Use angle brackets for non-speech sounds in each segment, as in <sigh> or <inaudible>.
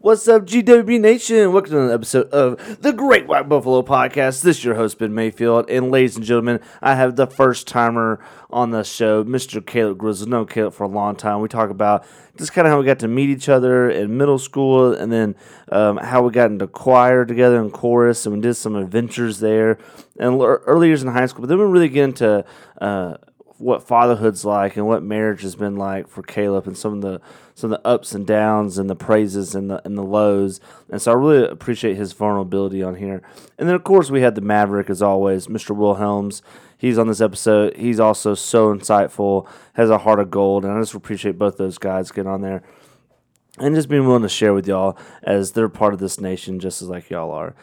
What's up, GWB Nation? Welcome to another episode of the Great White Buffalo Podcast. This is your host, Ben Mayfield. And ladies and gentlemen, I have the first timer on the show, Mr. Caleb Grizzle. Known Caleb for a long time. We talk about just kind of how we got to meet each other in middle school and then um, how we got into choir together and chorus and we did some adventures there and early years in high school. But then we really get into uh, what fatherhood's like and what marriage has been like for Caleb and some of the some of the ups and downs and the praises and the and the lows. And so I really appreciate his vulnerability on here. And then of course we had the Maverick as always, Mr. Will Helms. He's on this episode. He's also so insightful, has a heart of gold, and I just appreciate both those guys getting on there and just being willing to share with y'all as they're part of this nation just as like y'all are.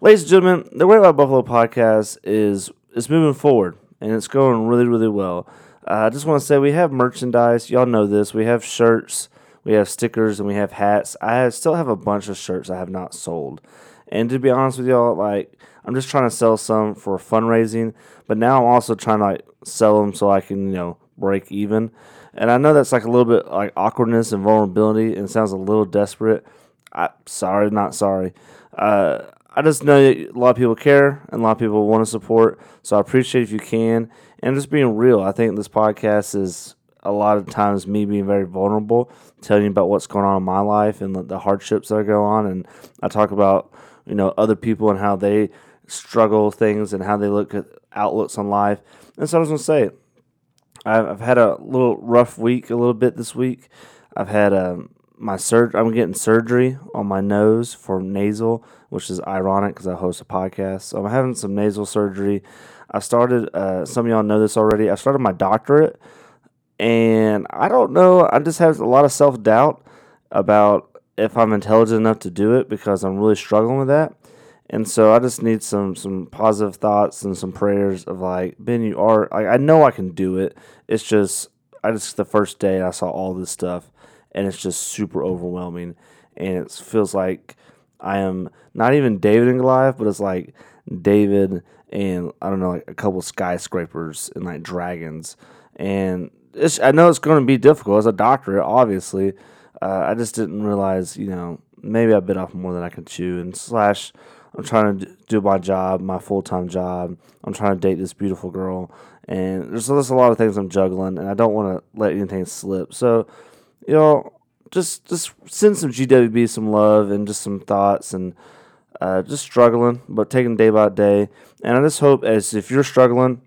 Ladies and gentlemen, the Great White Buffalo podcast is is moving forward and it's going really, really well. Uh, I just want to say we have merchandise. Y'all know this. We have shirts, we have stickers, and we have hats. I still have a bunch of shirts I have not sold. And to be honest with y'all, like I'm just trying to sell some for fundraising, but now I'm also trying to like sell them so I can, you know, break even. And I know that's like a little bit like awkwardness and vulnerability and sounds a little desperate. I sorry, not sorry. Uh, I just know a lot of people care and a lot of people want to support. So I appreciate if you can and just being real. I think this podcast is a lot of times me being very vulnerable, telling you about what's going on in my life and the- hardships that I go on. And I talk about you know other people and how they struggle things and how they look at outlooks on life. And so I was gonna say, I've, I've had a little rough week, a little bit this week. I've had um, my surgery. I'm getting surgery on my nose for nasal, which is ironic because I host a podcast. So I'm having some nasal surgery. I started. Uh, some of y'all know this already. I started my doctorate, and I don't know. I just have a lot of self doubt about if I'm intelligent enough to do it because I'm really struggling with that. And so I just need some some positive thoughts and some prayers of like Ben, you are. I know I can do it. It's just I just the first day I saw all this stuff, and it's just super overwhelming, and it feels like I am not even David and Goliath, but it's like David and I don't know, like a couple skyscrapers and like dragons, and I know it's going to be difficult as a doctorate, obviously. Uh, I just didn't realize, you know, maybe I bit off more than I could chew, and slash. I'm trying to do my job, my full time job. I'm trying to date this beautiful girl, and there's, there's a lot of things I'm juggling, and I don't want to let anything slip. So, you know, just just send some GWB some love and just some thoughts, and uh, just struggling, but taking day by day. And I just hope as if you're struggling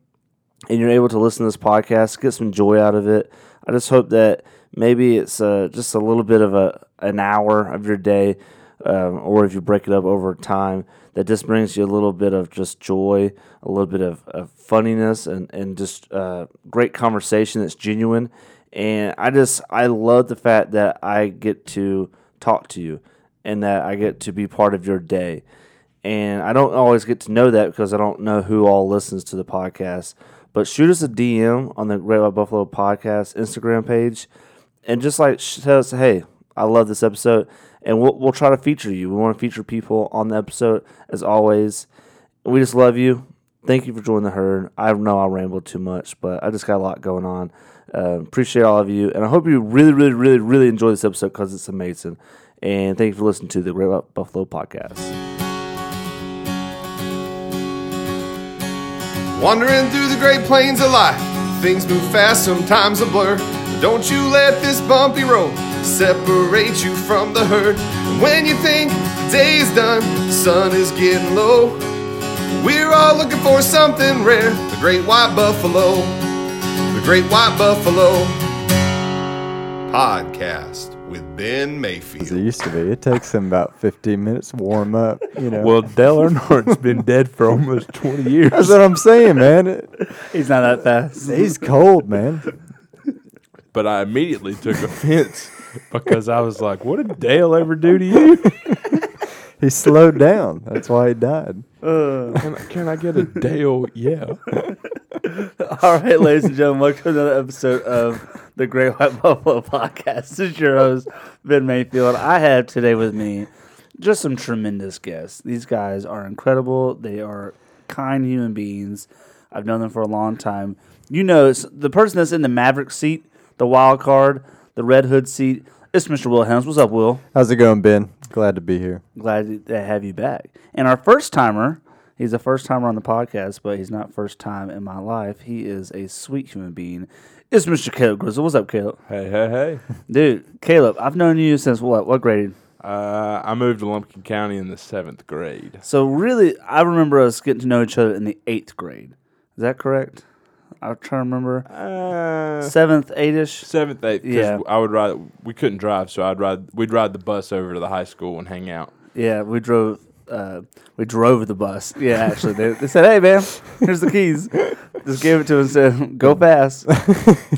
and you're able to listen to this podcast, get some joy out of it. I just hope that maybe it's uh, just a little bit of a an hour of your day, um, or if you break it up over time, that just brings you a little bit of just joy, a little bit of, of funniness, and and just uh, great conversation that's genuine. And I just I love the fact that I get to talk to you, and that I get to be part of your day. And I don't always get to know that because I don't know who all listens to the podcast. But shoot us a DM on the Great White Buffalo Podcast Instagram page, and just like tell us, hey, I love this episode, and we'll we'll try to feature you. We want to feature people on the episode as always. We just love you. Thank you for joining the herd. I know I rambled too much, but I just got a lot going on. Uh, appreciate all of you, and I hope you really, really, really, really enjoy this episode because it's amazing. And thank you for listening to the Great Buffalo Podcast. Wandering through the great plains of life, things move fast, sometimes a blur. Don't you let this bumpy road separate you from the herd. And when you think the day is done, the sun is getting low. We're all looking for something rare, the great white buffalo, great white buffalo podcast with Ben as Mayfield. it used to be. It takes them about 15 minutes to warm up, you know. Well, Dale Earnhardt's been dead for almost 20 years. that's what I'm saying, man. He's not that fast. he's cold, man. But I immediately took offense because I was like, what did Dale ever do to you? <laughs> He slowed down. That's why he died. Can I, can I get a Dale? Yeah. <laughs> All right, ladies and gentlemen, welcome to another episode of the Great White Buffalo Podcast. This is your host, Ben Mayfield. I have today with me just some tremendous guests. These guys are incredible. They are kind human beings. I've known them for a long time. You know, the person that's in the Maverick seat, the wild card, the Red Hood seat, It's Mr. Will Helms. What's up, Will? How's it going, Ben? Glad to be here. Glad to have you back. And our first timer, he's a first timer on the podcast, but he's not first time in my life. He is a sweet human being. It's Mr. Caleb Grizzle. What's up, Caleb? Hey, hey, hey. Dude, Caleb, I've known you since what? What grade? Uh, I moved to Lumpkin County in the seventh grade. So really, I remember us getting to know each other in the eighth grade. Is that correct? I'm trying to remember. Uh, Seventh, eighth-ish. seventh, eighth. Yeah. I would ride. We couldn't drive, so I'd ride. We'd ride the bus over to the high school and hang out. Yeah, we drove. Uh, we drove the bus. Yeah, actually, they, they said, "Hey, man, here's the keys." Just gave it to us and said, "Go fast."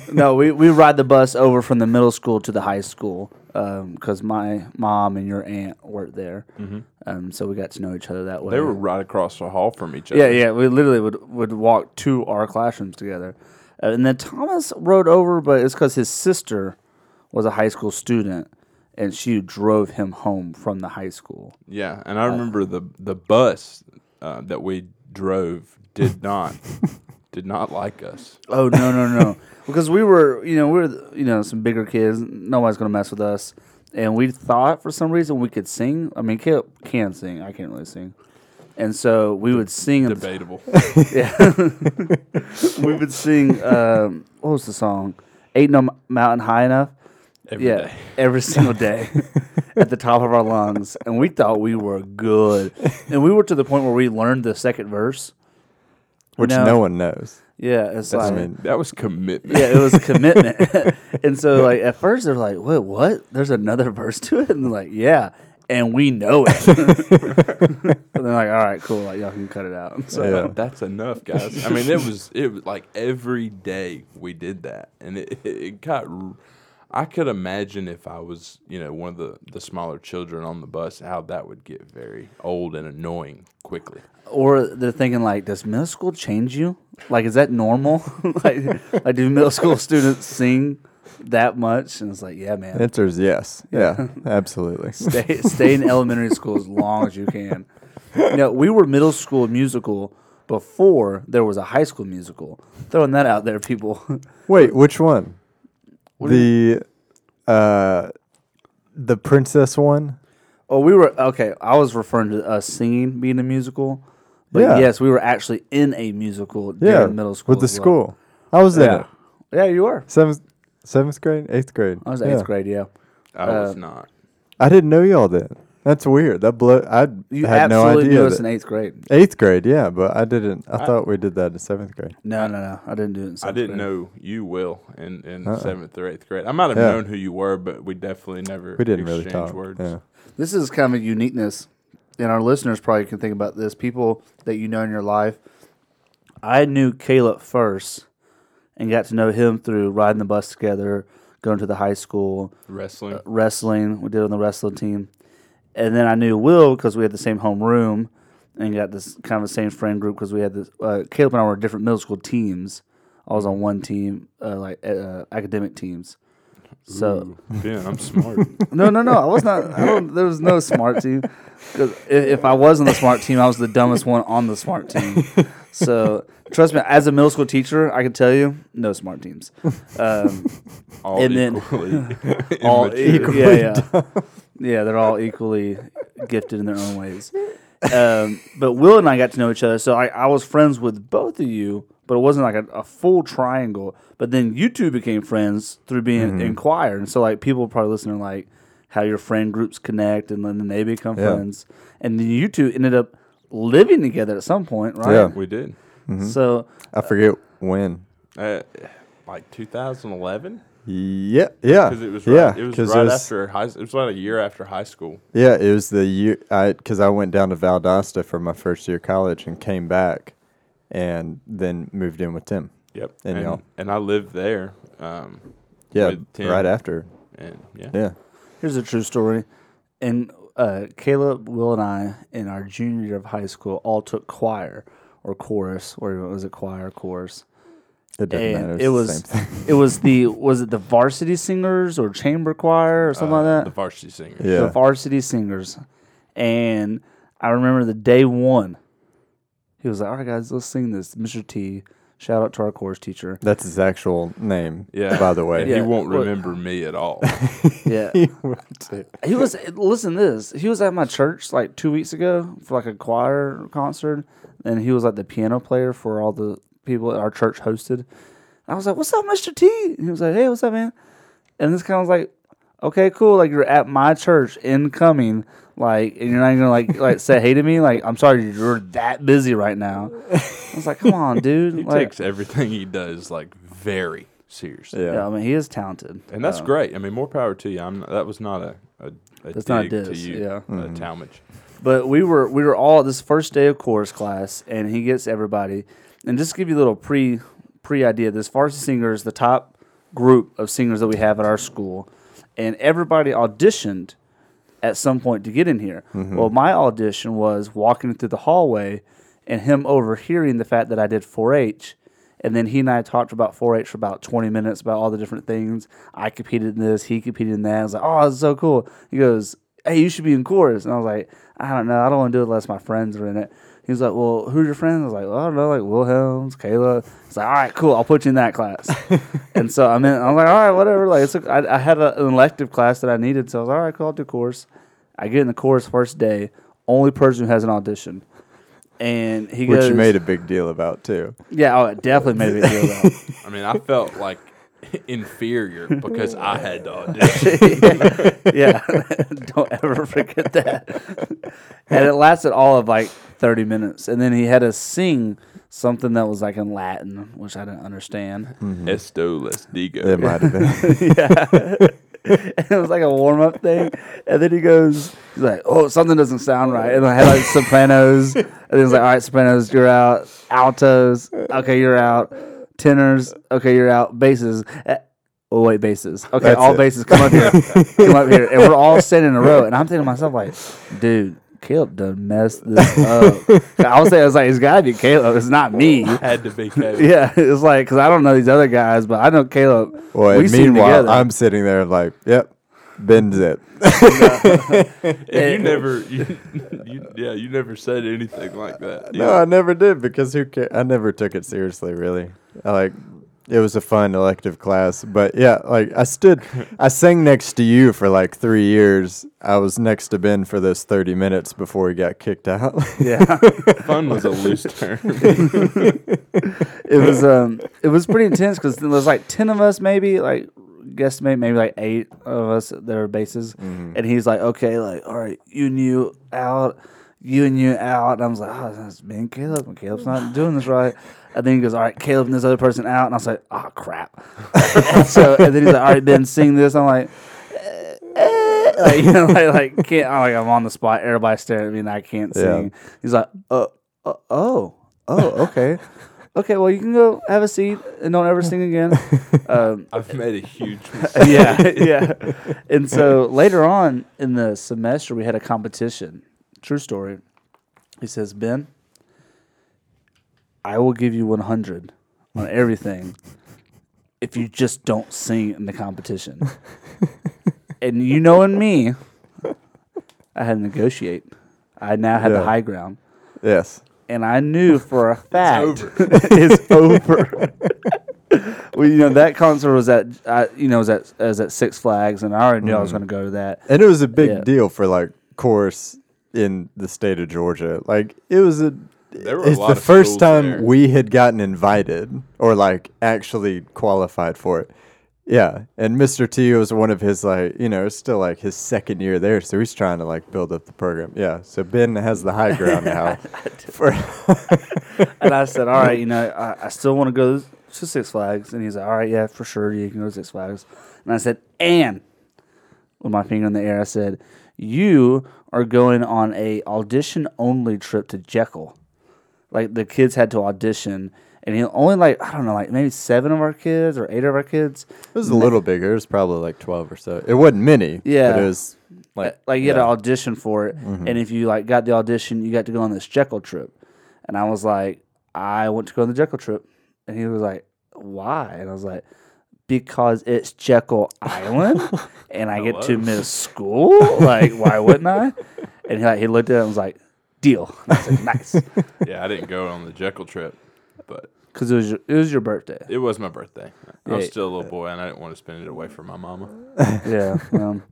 <laughs> no, we we ride the bus over from the middle school to the high school because my mom and your aunt worked there. Um, so we got to know each other that way. They were right across the hall from each other. Yeah, yeah. We literally would would walk to our classrooms together, uh, and then Thomas rode over, but it's because his sister was a high school student, and she drove him home from the high school. Yeah, and I remember the the bus uh, that we drove did <laughs> not did not like us. Oh no no no! <laughs> because we were you know we were you know some bigger kids. Nobody's gonna mess with us, and we thought for some reason we could sing. I mean, Caleb can sing. I can't really sing, and so we would sing. Debatable. <laughs> we would sing. Um, what was the song? Ain't no mountain high enough. Every yeah, day. <laughs> every single day at the top of our lungs, and we thought we were good, and we were to the point where we learned the second verse. Which No. no one knows. Yeah, it's I like mean, That was commitment. yeah, it was a commitment, <laughs> and so like at first they're like, "What? What? There's another verse to it?" And they're like, "Yeah." And we know it. <laughs> and they're like, all right, cool. Like, y'all can cut it out. So, Yeah. That's enough, guys. I mean, it was it was like every day we did that, and it it got. r- I could imagine if I was, you know, one of the the smaller children on the bus, how that would get very old and annoying quickly. Or they're thinking like, does middle school change you? Like, is that normal? <laughs> like, like, do middle school <laughs> students sing that much? And it's like, yeah, man. answer is yes. <laughs> Yeah, absolutely. stay, stay in elementary school as long as you can. You know, we were middle school musical before there was a high school musical. Throwing that out there, people. Wait, which one? What the uh, the princess one. oh, we were okay. I was referring to us singing being a musical. But Yeah. yes, we were actually in a musical Yeah, during middle school. with the as well. school. I was in Yeah. it. Yeah, you were. Seventh, seventh grade, eighth grade. I was Yeah. eighth grade. Yeah. I Uh, was not. I didn't know y'all then. That's weird. That blew. I You had no absolutely idea. knew us that- in eighth grade. eighth grade, yeah, but I didn't. I, thought we did that in seventh grade. No, no, no. I didn't do it. In I seventh didn't grade. know you will in, in Uh-uh. seventh or eighth grade. I might have Yeah. known who you were, but we definitely never We didn't really exchanged talk. words. Yeah. This is kind of a uniqueness, and our listeners probably can think about this. People that you know in your life. I knew Caleb first, and got to know him through riding the bus together, going to the high school, Wrestling. uh, wrestling. We did on the wrestling team, and then I knew Will because we had the same home room, and got this kind of the same friend group because we had this. Uh, Caleb and I were different middle school teams. I was on one team, uh, like uh, academic teams. So Ooh, Ben, I'm smart. <laughs> no, no, no. I was not. I don't. There was no smart team. 'Cause if, I was on the smart team, I was the dumbest one on the smart team. So trust me, as a middle school teacher, I can tell you, no smart teams. Um, <laughs> All And then- equally. <laughs> all immature. yeah, yeah, yeah. They're all equally gifted in their own ways. Um, but Will and I got to know each other, so I, I was friends with both of you, but it wasn't like a, a full triangle. But then you two became friends through being in choir, and so like people probably listening like how your friend groups connect, and then they become Yeah. friends, and then you two ended up living together at some point, right? Yeah. We did. So I forget when. Uh, like 2011? Yeah, yeah, Because it was right, yeah. it was 'cause right it was- after high. It was like a year after high school. Yeah, it was the year I because I went down to Valdosta for my first year of college and came back, and then moved in with Tim. Yep. And And, y'all- and I lived there. Um, Yeah, with Tim. right after. And yeah. Yeah, Here's a true story. And uh, Caleb, Will, and I, in our junior year of high school, all took choir or chorus, or was it choir or chorus? it doesn't matter. And It's it was <laughs> it was the was it the varsity singers or chamber choir or something Uh, like that? The varsity singers. Yeah. The varsity singers. And I remember the day one, he was like, "All right, guys, let's sing this." Mr. T, Shout out to our chorus teacher. That's his actual name. Yeah. By the way. <laughs> Yeah. he won't Well- remember me at all. <laughs> Yeah, he was. Listen to this. He was at my church like two weeks ago for like a choir concert, and he was like the piano player for all the people at our church hosted. I was like, "What's up, Mister T?" And he was like, "Hey, what's up, man?" And this kind of was like, "Okay, cool. Like you're at my church, incoming." Like, and you're not even gonna like <laughs> like say hey to me. Like, I'm sorry, you're that busy right now. I was like, "Come on, <laughs> dude." He like, takes everything he does like very seriously. Yeah. yeah, I mean, he is talented, And that's Uh, great. I mean, more power to you. I'm not, that was not a, a, a That's dig not a diss, to you, yeah. uh, Talmadge. But we were we were all at this first day of chorus class, and he gets everybody. And just to give you a little pre pre idea, this varsity singer is the top group of singers that we have at our school, and everybody auditioned at some point to get in here. Mm-hmm. Well, my audition was walking through the hallway, and him overhearing the fact that I did 4-H. And then he and I talked about 4-H for about 20 minutes about all the different things. I competed in this, he competed in that. I was like, oh, is so cool. He goes, hey, you should be in chorus. And I was like, I don't know. I don't want to do it unless my friends are in it. He was like, well, who's your friends? I was like, well, I don't know, like Will Helms, Kayla. He's like, all right, cool. I'll put you in that class. <laughs> and so I'm in, I was like, all right, whatever. Like, it's a, I, I had a, an elective class that I needed. So I was like, all right, cool. I'll do chorus. I get in the chorus first day, only person who has an audition. And he Which goes, you made a big deal about too. yeah, oh, it definitely made a big deal about. <laughs> I mean, I felt like inferior because I had to <laughs> audition. yeah, <laughs> don't ever forget that. and it lasted all of like 30 minutes. And then he had to sing something that was like in Latin, which I didn't understand. Mm-hmm. Esto les digo. It might have been. yeah. <laughs> And it was like a warm up thing. And then he goes, he's like, oh, something doesn't sound right. And I had like sopranos. And then he's like, all right, sopranos, you're out. Altos, okay, you're out. Tenors, okay, you're out. Basses, eh, oh, wait, basses. Okay, That's all it. basses, come up here. come up here. And we're all <laughs> sitting in a row. And I'm thinking to myself, like, dude, Caleb done messed this up. <laughs> I was saying, I was like, it's got to be Caleb. It's not me. Had to be <laughs> Kevin. Yeah, it's like, because I don't know these other guys, but I know Caleb. Well, we meanwhile, together. I'm sitting there like, yep, bend zip. <laughs> And you never, you, you, yeah, you never said anything like that. No, I never did because who ca- I never took it seriously, really. I like it was a fun elective class, but yeah, like I stood, <laughs> I sang next to you for like three years. I was next to Ben for those thirty minutes before he got kicked out. Yeah. <laughs> Fun was a loose term. <laughs> it was um it was pretty intense because there was like 10 of us maybe like guesstimate maybe like eight of us that were basses and he's like okay like all right you and you out you and you out and i was like oh that's me and caleb and caleb's not doing this right and then he goes all right caleb and this other person out and i was like oh crap and <laughs> so and then he's like all right ben sing this i'm like eh, eh, like, you know, <laughs> like, like can't I'm like I'm on the spot. Everybody's staring at me and I can't Yeah. sing. He's like, uh, uh, oh, oh, okay. Okay, well, you can go have a seat and don't ever sing again. <laughs> Um, I've made a huge mistake. yeah, yeah. And so later on in the semester, we had a competition. True story. He says, Ben, I will give you 100 on <laughs> everything if you just don't sing in the competition. <laughs> and you knowing me, I had to negotiate. I now had the high ground. yes, And I knew for a <laughs> fact over. it's over. well, you know that concert was at, uh, you know, was at was at Six Flags, and I already knew I was going to go to that. and it was a big Yeah. deal for like chorus in the state of Georgia. Like it was a. There were a it's lot the of first time there. we had gotten invited or like actually qualified for it. Yeah, and Mr. T was one of his like you know still like his second year there, so he's trying to like build up the program. Yeah, so Ben has the high ground now. <laughs> for <laughs> And I said, "All right, you know, I, I still want to go to Six Flags." And he's like, "All right, yeah, for sure, you can go to Six Flags." And I said, "And," with my finger in the air, I said, "You are going on a audition only trip to Jekyll." Like the kids had to audition, and he only like I don't know, like maybe seven of our kids or eight of our kids. it was a little bigger. It was probably like twelve or so. It wasn't many. Yeah. but it was like like like you had to audition for it, mm-hmm. and if you like got the audition, you got to go on this Jekyll trip. And I was like, I want to go on the Jekyll trip, and he was like, Why? And I was like, Because it's Jekyll Island, <laughs> and I get to miss school. Like, why wouldn't I? And he like he looked at it and was like, Deal. And I said, Nice. <laughs> Yeah, I didn't go on the Jekyll trip, but Because it was your, it was your birthday. It was my birthday. I was Yeah. still a little boy, and I didn't want to spend it away from my mama. <laughs> yeah. Um,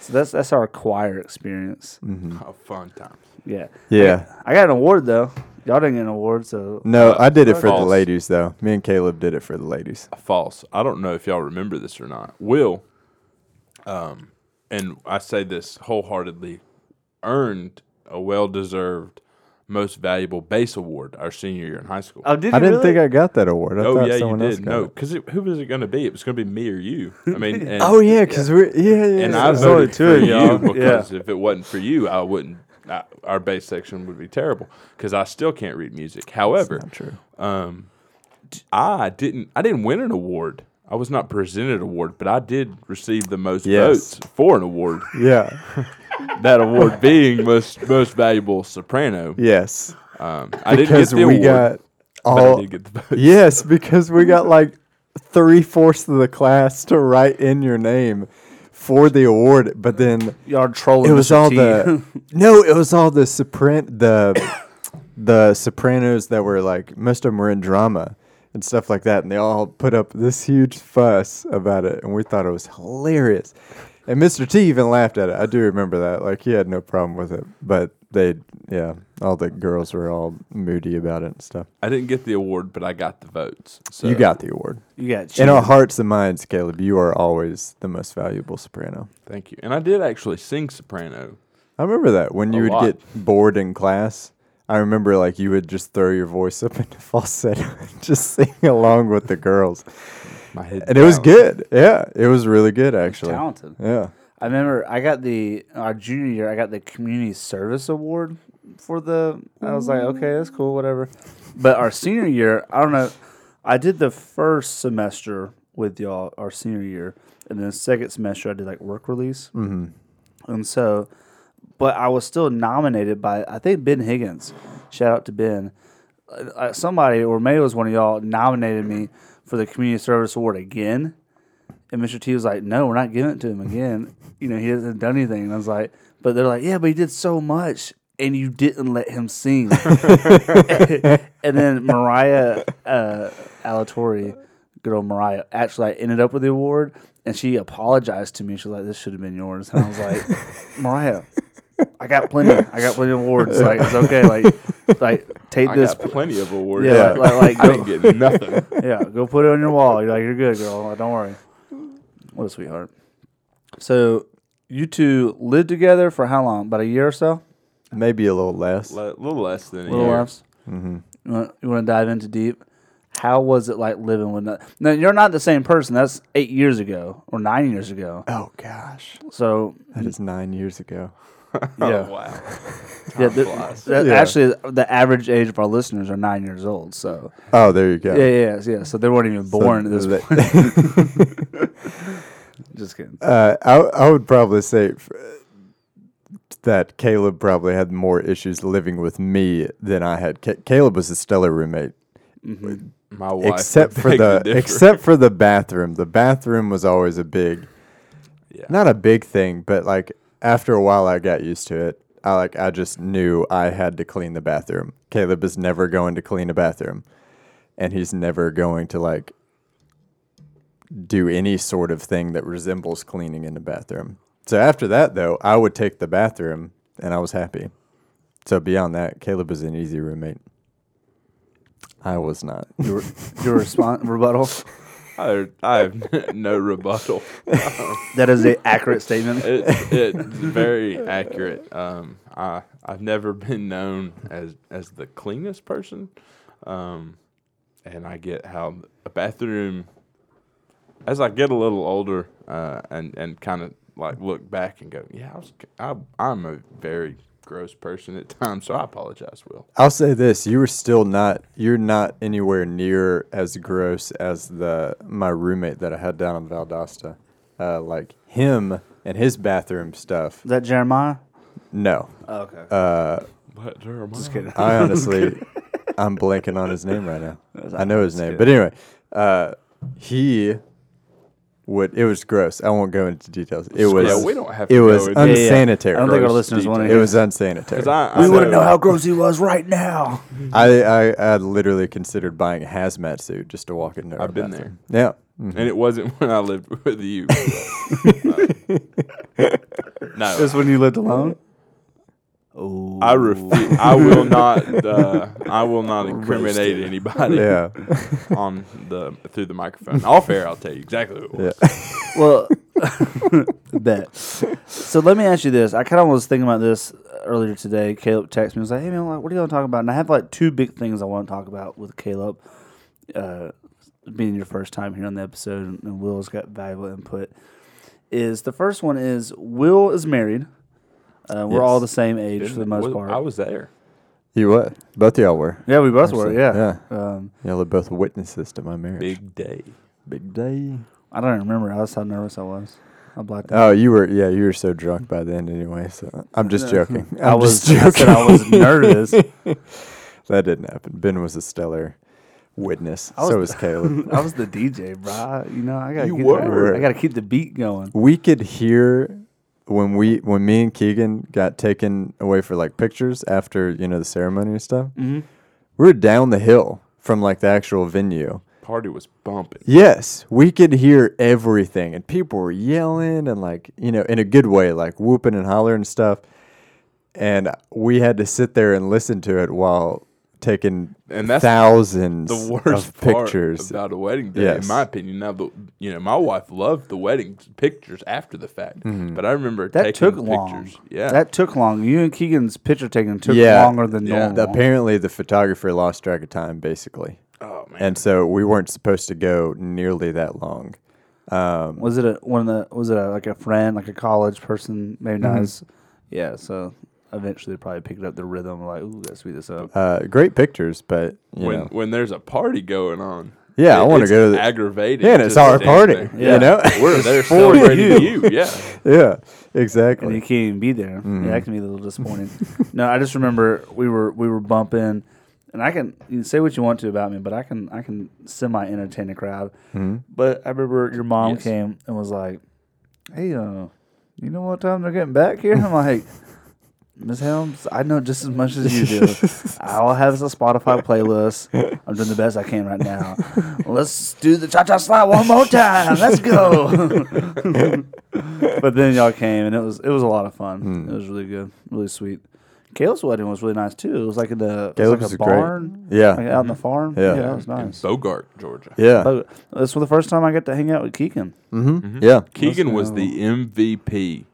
so that's that's our choir experience. Oh, fun times. Yeah. Yeah. I got an award though. Y'all didn't get an award, so No, Uh, I did it for the false. ladies though. Me and Caleb did it for the ladies. False. I don't know if y'all remember this or not. Will, um, and I say this wholeheartedly, earned a well-deserved most valuable bass award our senior year in high school. Oh, did I you didn't really? think I got that award. I oh thought yeah, you someone else did. got No, it. because who was it going to be? It was going to be me or you. I mean, <laughs> and, Oh yeah, because we're yeah yeah. and yeah. I There's only voted two for of you y'all. because if it wasn't for you, I wouldn't. I, our bass section would be terrible because I still can't read music. However, true. um, I didn't. I didn't win an award. I was not presented an award, but I did receive the most Yes. votes for an award. <laughs> Yeah. <laughs> that award being most most valuable soprano. yes. Um, I didn't get Because the we award, got but I all. did get the votes. Yes, because we got like three fourths of the class to write in your name for the award, but then Y'all trolling. it was Mr. all T. the <laughs> no, it was all the sopran the the sopranos that were like most of them were in drama and stuff like that, and they all put up this huge fuss about it, and we thought it was hilarious. And Mr. T even laughed at it. I do remember that. Like he had no problem with it, but they, yeah, all the girls were all moody about it and stuff. I didn't get the award, but I got the votes. So you got the award. you got In our hearts and minds, Caleb, you are always the most valuable soprano. Thank you. And I did actually sing soprano. I remember that when you A would lot. get bored in class. I remember like you would just throw your voice up <laughs> into falsetto and just sing along with the girls, My head and it was good. Yeah, it was really good actually. talented. Yeah, I remember I got the our junior year. I got the community service award for the. I was like, okay, that's cool, whatever. But our senior year, I don't know. I did the first semester with y'all, our senior year, and then the second semester I did like work release, mm-hmm. and so, but I was still nominated by I think Ben Higgins. Shout out to Ben. Uh, somebody or maybe it was one of y'all nominated me for the community service award again. And Mr. T was like, "No, we're not giving it to him again. You know, he hasn't done anything." And I was like, "But they're like, yeah, but he did so much, and you didn't let him sing." <laughs> and then Mariah uh, Alatorre, good old Mariah, actually like, ended up with the award, and she apologized to me. She was like, "This should have been yours." And I was like, "Mariah, I got plenty. I got plenty of awards. Like it's okay. Like, like take I this." got plenty of awards. Yeah, like, like, I go, didn't get nothing. <laughs> yeah, go put it on your wall. You're like, you're good, girl. Like, don't worry. What a sweetheart. So, you two lived together for how long? About a year or so? maybe a little less. A little less than a A little year. less. Mm-hmm. You want, you want to dive into deep? How was it like living with that? Now, you're not the same person. That's eight years ago or nine years ago. Oh gosh, So, that is nine years ago. <laughs> yeah. Oh, wow. yeah, Time the- flies. that- Yeah. Actually, the average age of our listeners are nine years old. So, Oh, there you go. yeah, yeah, yeah. So, they weren't even So born at this that- point. <laughs> Just kidding. Uh, I I would probably say that Caleb probably had more issues living with me than I had. Ca- Caleb was a stellar roommate, My wife. except for beg the except for the bathroom. The bathroom was always a big, Yeah. not a big thing, but like after a while, I got used to it. I like I just knew I had to clean the bathroom. Caleb is never going to clean a bathroom, and he's never going to like do any sort of thing that resembles cleaning in the bathroom. So after that, though, I would take the bathroom, and I was happy. So beyond that, Caleb was an easy roommate. I was not. Your, your <laughs> response, rebuttal? I, I have <laughs> no rebuttal. <laughs> That is an accurate statement. It, it's very accurate. Um, I I've never been known as as the cleanest person, um, and I get how a bathroom. As I get a little older, uh, and and kind of like look back and go, yeah, I was I, I'm a very gross person at times, so I apologize, Will. I'll say this: you were still not. You're not anywhere near as gross as the my roommate that I had down in Valdosta. Uh, like him and his bathroom stuff. Is that Jeremiah? No, Oh, okay. uh, But Jeremiah, Just kidding. I <laughs> honestly, I'm blanking on his name right now. <laughs> I know his name, kidding. but anyway, uh, he would. It was gross. I won't go into details. It was. yeah, we don't have It was go into Yeah, yeah. unsanitary. I don't think our listeners want to hear It hear. was unsanitary. I, I we wouldn't know- know how gross he was right now. I, I I literally considered buying a hazmat suit just to walk into. our I've been bathroom. Yeah. Mhm. and it wasn't <laughs> when I lived with you. <laughs> no, Just when you lived alone. Oh, I refuse. I will not. Uh, I will not <laughs> incriminate anybody Yeah. <laughs> on the through the microphone. Off air, I'll tell you exactly who it was. <laughs> Well, bet. So let me ask you this. I kind of was thinking about this earlier today. Caleb texted me. He was like, "Hey man, what are you going to talk about?" And I have like two big things I want to talk about with Caleb. Uh, being your first time here on the episode, and, and Will's got valuable input. Is the first one is Will is married. Uh, we're all the same age for Isn't the most Well, part. I was there. You what? Both of y'all were. yeah, we both were. Actually, Yeah. Um, Y'all are both witnesses to my marriage. Big day. Big day. I don't remember. I was how nervous I was. I blacked out. Oh, you were. Yeah, you were so drunk by then anyway. So I'm just joking. <laughs> I'm I was. just I said I was nervous. <laughs> that didn't happen. Ben was a stellar witness. I was- so was Caleb. <laughs> I was the DJ, bro. You know, I gotta. You keep, were. I gotta keep the beat going. we could hear when we when me and Keegan got taken away for like pictures after you know the ceremony and stuff. Mm-hmm. We were down the hill from like the actual venue. Party was bumping. Yes, we could hear everything, and people were yelling and like you know in a good way, like whooping and hollering and stuff. And we had to sit there and listen to it while taking And that's thousands the worst of part pictures. about a wedding day, Yes. in my opinion. Now, the you know, my wife loved the wedding pictures after the fact, Mm-hmm. but I remember That taking took long. pictures. Yeah, That took long. You and Keegan's picture taking took Yeah. longer than Yeah. normal. Apparently, the photographer lost track of time, basically, oh man, and so we weren't supposed to go nearly that long. Um, Was it a one of the? Was it a, like a friend, like a college person? Maybe Mm-hmm. not as. Yeah. So eventually, they probably picked up the rhythm. Like, ooh, let's speed this up. uh, great pictures, but you when know, when there's a party going on. Yeah, I wanna go to the- aggravating. yeah, and it's our party, there. you Yeah. know. <laughs> We're there <laughs> For celebrating you. you. Yeah, <laughs> yeah, exactly. and you can't even be there. Mm-hmm. Yeah, that can be a little disappointing. no, I just remember we were we were bumping, and I can you can say what you want to about me, but I can I can semi entertain a crowd. Mm-hmm. But I remember your mom Yes. came and was like, "Hey, uh, you know what time they're getting back here?" I'm like. Miss Helms, I know just as much as you do. <laughs> I all have a Spotify playlist. I'm doing the best I can right now. Let's do the cha cha slide one more time. Let's go. <laughs> but then y'all came and it was it was a lot of fun. Hmm. It was really good, really sweet. Caleb's wedding was really nice too. It was like in the it Caleb's like a is great. barn, Yeah. like out in the farm. Yeah. that was in nice. Bogart, Georgia. Yeah. But this was the first time I got to hang out with Keegan. Mm-hmm. Yeah. Keegan was go. the MVP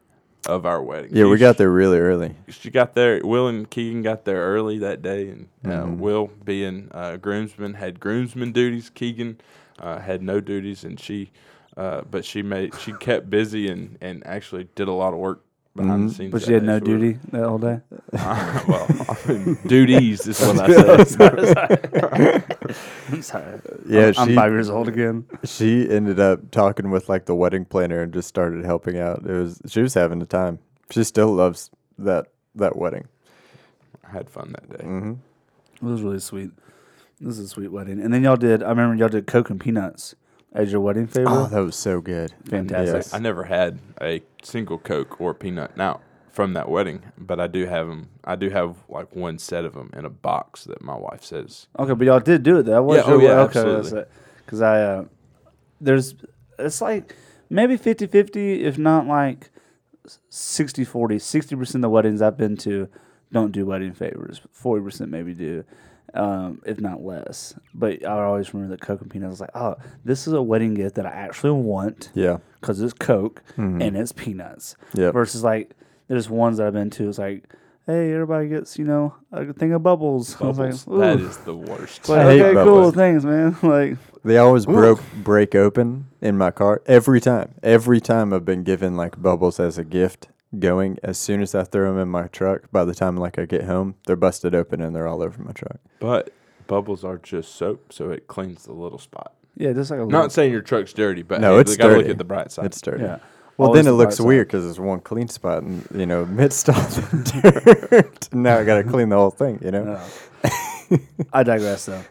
of our wedding. Yeah, we got there really early. She got there. Will and Keegan got there early that day, and uh, Mm-hmm. Will, being uh, groomsman, had groomsman duties. Keegan uh, had no duties, and she, uh, but she made she kept busy and and actually did a lot of work behind the scenes. But she had no so we're- duty that whole day. <laughs> well, I <laughs> mean, duties is what I said. <laughs> I'm sorry. Yeah, I'm, I'm five years old again. she ended up talking with like the wedding planner and just started helping out. It was she was having a time. She still loves that that wedding. I had fun that day. Mm-hmm. It was really sweet. This is a sweet wedding. And then y'all did. I remember y'all did Coke and peanuts as your wedding favor. Oh, that was so good. Fantastic. Yes. I never had a single Coke or peanut now from that wedding, but I do have them. I do have like one set of them in a box that my wife says. Okay, but y'all did do it. That was Yeah, oh, your yeah, okay. absolutely. Because I uh, there's it's like maybe 50-50, if not like 60-40. 60 percent of the weddings I've been to don't do wedding favors. Forty percent maybe do. Um, if not less, but I always remember that Coke and peanuts. I was like, oh, this is a wedding gift that I actually want Yeah. because it's Coke and it's peanuts. Yep. Versus like, there's ones that I've been to. It's like, hey, everybody gets you know a thing of bubbles. I was Bubbles. like, that is the worst. Like, I hate okay, cool, things, man. <laughs> like, They always broke break open in my car every time. Every time I've been given like bubbles as a gift going as soon as I throw them in my truck, by the time like I get home, they're busted open and they're all over my truck. But bubbles are just soap, so it cleans the little spot. yeah, just like a little. Not saying your truck's dirty, but No, hey, it's we gotta look at the bright side. It's dirty. yeah. Well, Always then it the looks weird because there's one clean spot and you know midst all the <laughs> dirt. now I got to clean the whole thing. You know. side. I digress though.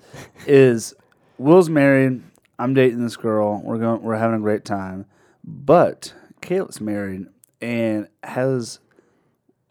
Is Will's married? I'm dating this girl. We're going. We're having a great time. But Caleb's married and has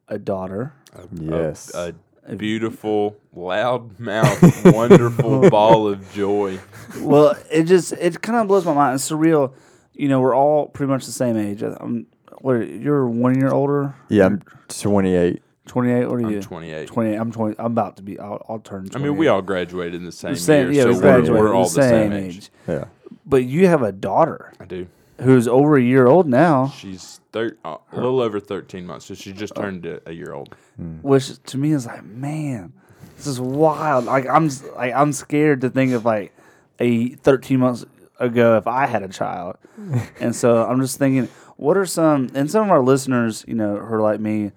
a daughter. Yes. A, a beautiful, loud mouth, <laughs> wonderful <laughs> ball of joy. well, it just it kind of blows my mind. It's surreal. You know, we're all pretty much the same age. I'm what you're one year older. yeah, I'm 28. Twenty eight. What are I'm you? 28. Twenty eight. I'm twenty. I'm about to be. I'll, I'll turn. 28. I mean, we all graduated in the same, same. year, Yeah, so we graduated. we're, we're all the same, age. age. Yeah. But you have a daughter I do. Who's over a year old now, She's thir- uh, a little over 13 months, so she just turned a, a year old. which to me is like, man, this is wild. Like I'm, s- like I'm scared to think of like a 13 months ago if I had a child, <laughs> and so I'm just thinking, what are some and some of our listeners, you know, who are like me,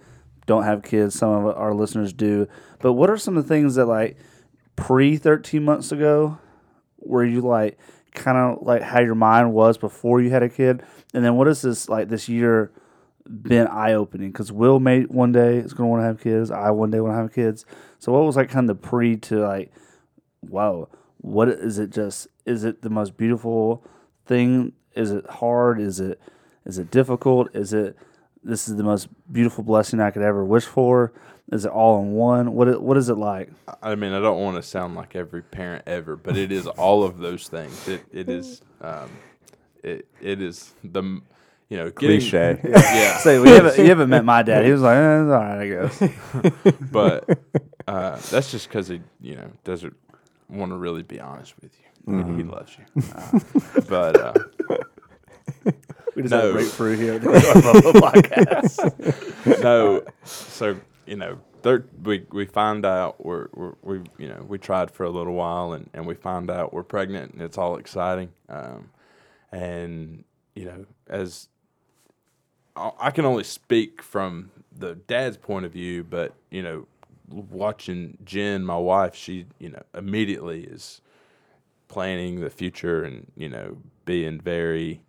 don't have kids. Some of our listeners do, but what are some of the things that like pre 13 months ago, where you like kind of like how your mind was before you had a kid, and then what is this like this year? been eye opening because Will may one day is going to want to have kids. I one day want to have kids. So what was like kind of the pre to like, wow, what is it? Just is it the most beautiful thing? Is it hard? Is it is it difficult? Is it this is the most beautiful blessing I could ever wish for? Is it all in one? What what is it like? I mean, I don't want to sound like every parent ever, but it is all of those things. It it is um, it it is the you know getting, Cliche. <laughs> <laughs> Yeah, Say well, you haven't you haven't met my dad. He was like, eh, it's all right, I guess. <laughs> but uh, that's just because he you know doesn't want to really be honest with you. I mean, he loves you, Uh, but uh, We just No. have grapefruit here at the <laughs> podcast. no. So you know, thir- we we find out we're, we're we you know we tried for a little while and and we find out we're pregnant and it's all exciting. Um, and you know, as I I can only speak from the dad's point of view, but you know, watching Jen, my wife, she you know immediately is planning the future and you know being very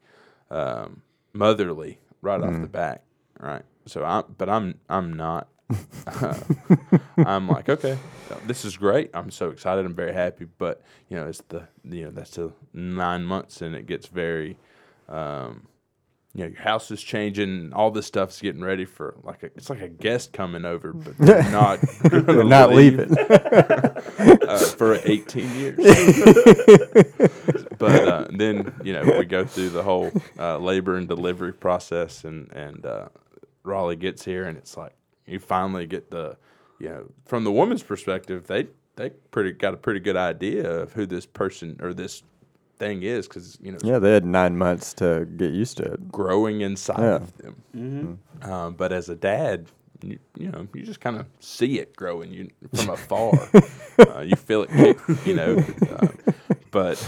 um, motherly right off the bat, right? So I'm, but I'm I'm not. <laughs> I'm like, okay, this is great. I'm so excited. I'm very happy. But you know, it's the you know that's the nine months, and it gets very, um, you know, your house is changing. All this stuff's getting ready for like a, it's like a guest coming over, but <laughs> they're not They're not leaving. <laughs> uh, for 18 years. but uh, then you know we go through the whole uh, labor and delivery process, and and uh, Raleigh gets here, and it's like you finally get the you know from the woman's perspective, they they pretty got a pretty good idea of who this person or this thing is because you know Yeah, they had nine months to get used to it. growing inside Yeah. of them. Um, but as a dad, you, you know, you just kind of see it growing you from afar. <laughs> uh, you feel it, kick, you know. Uh, but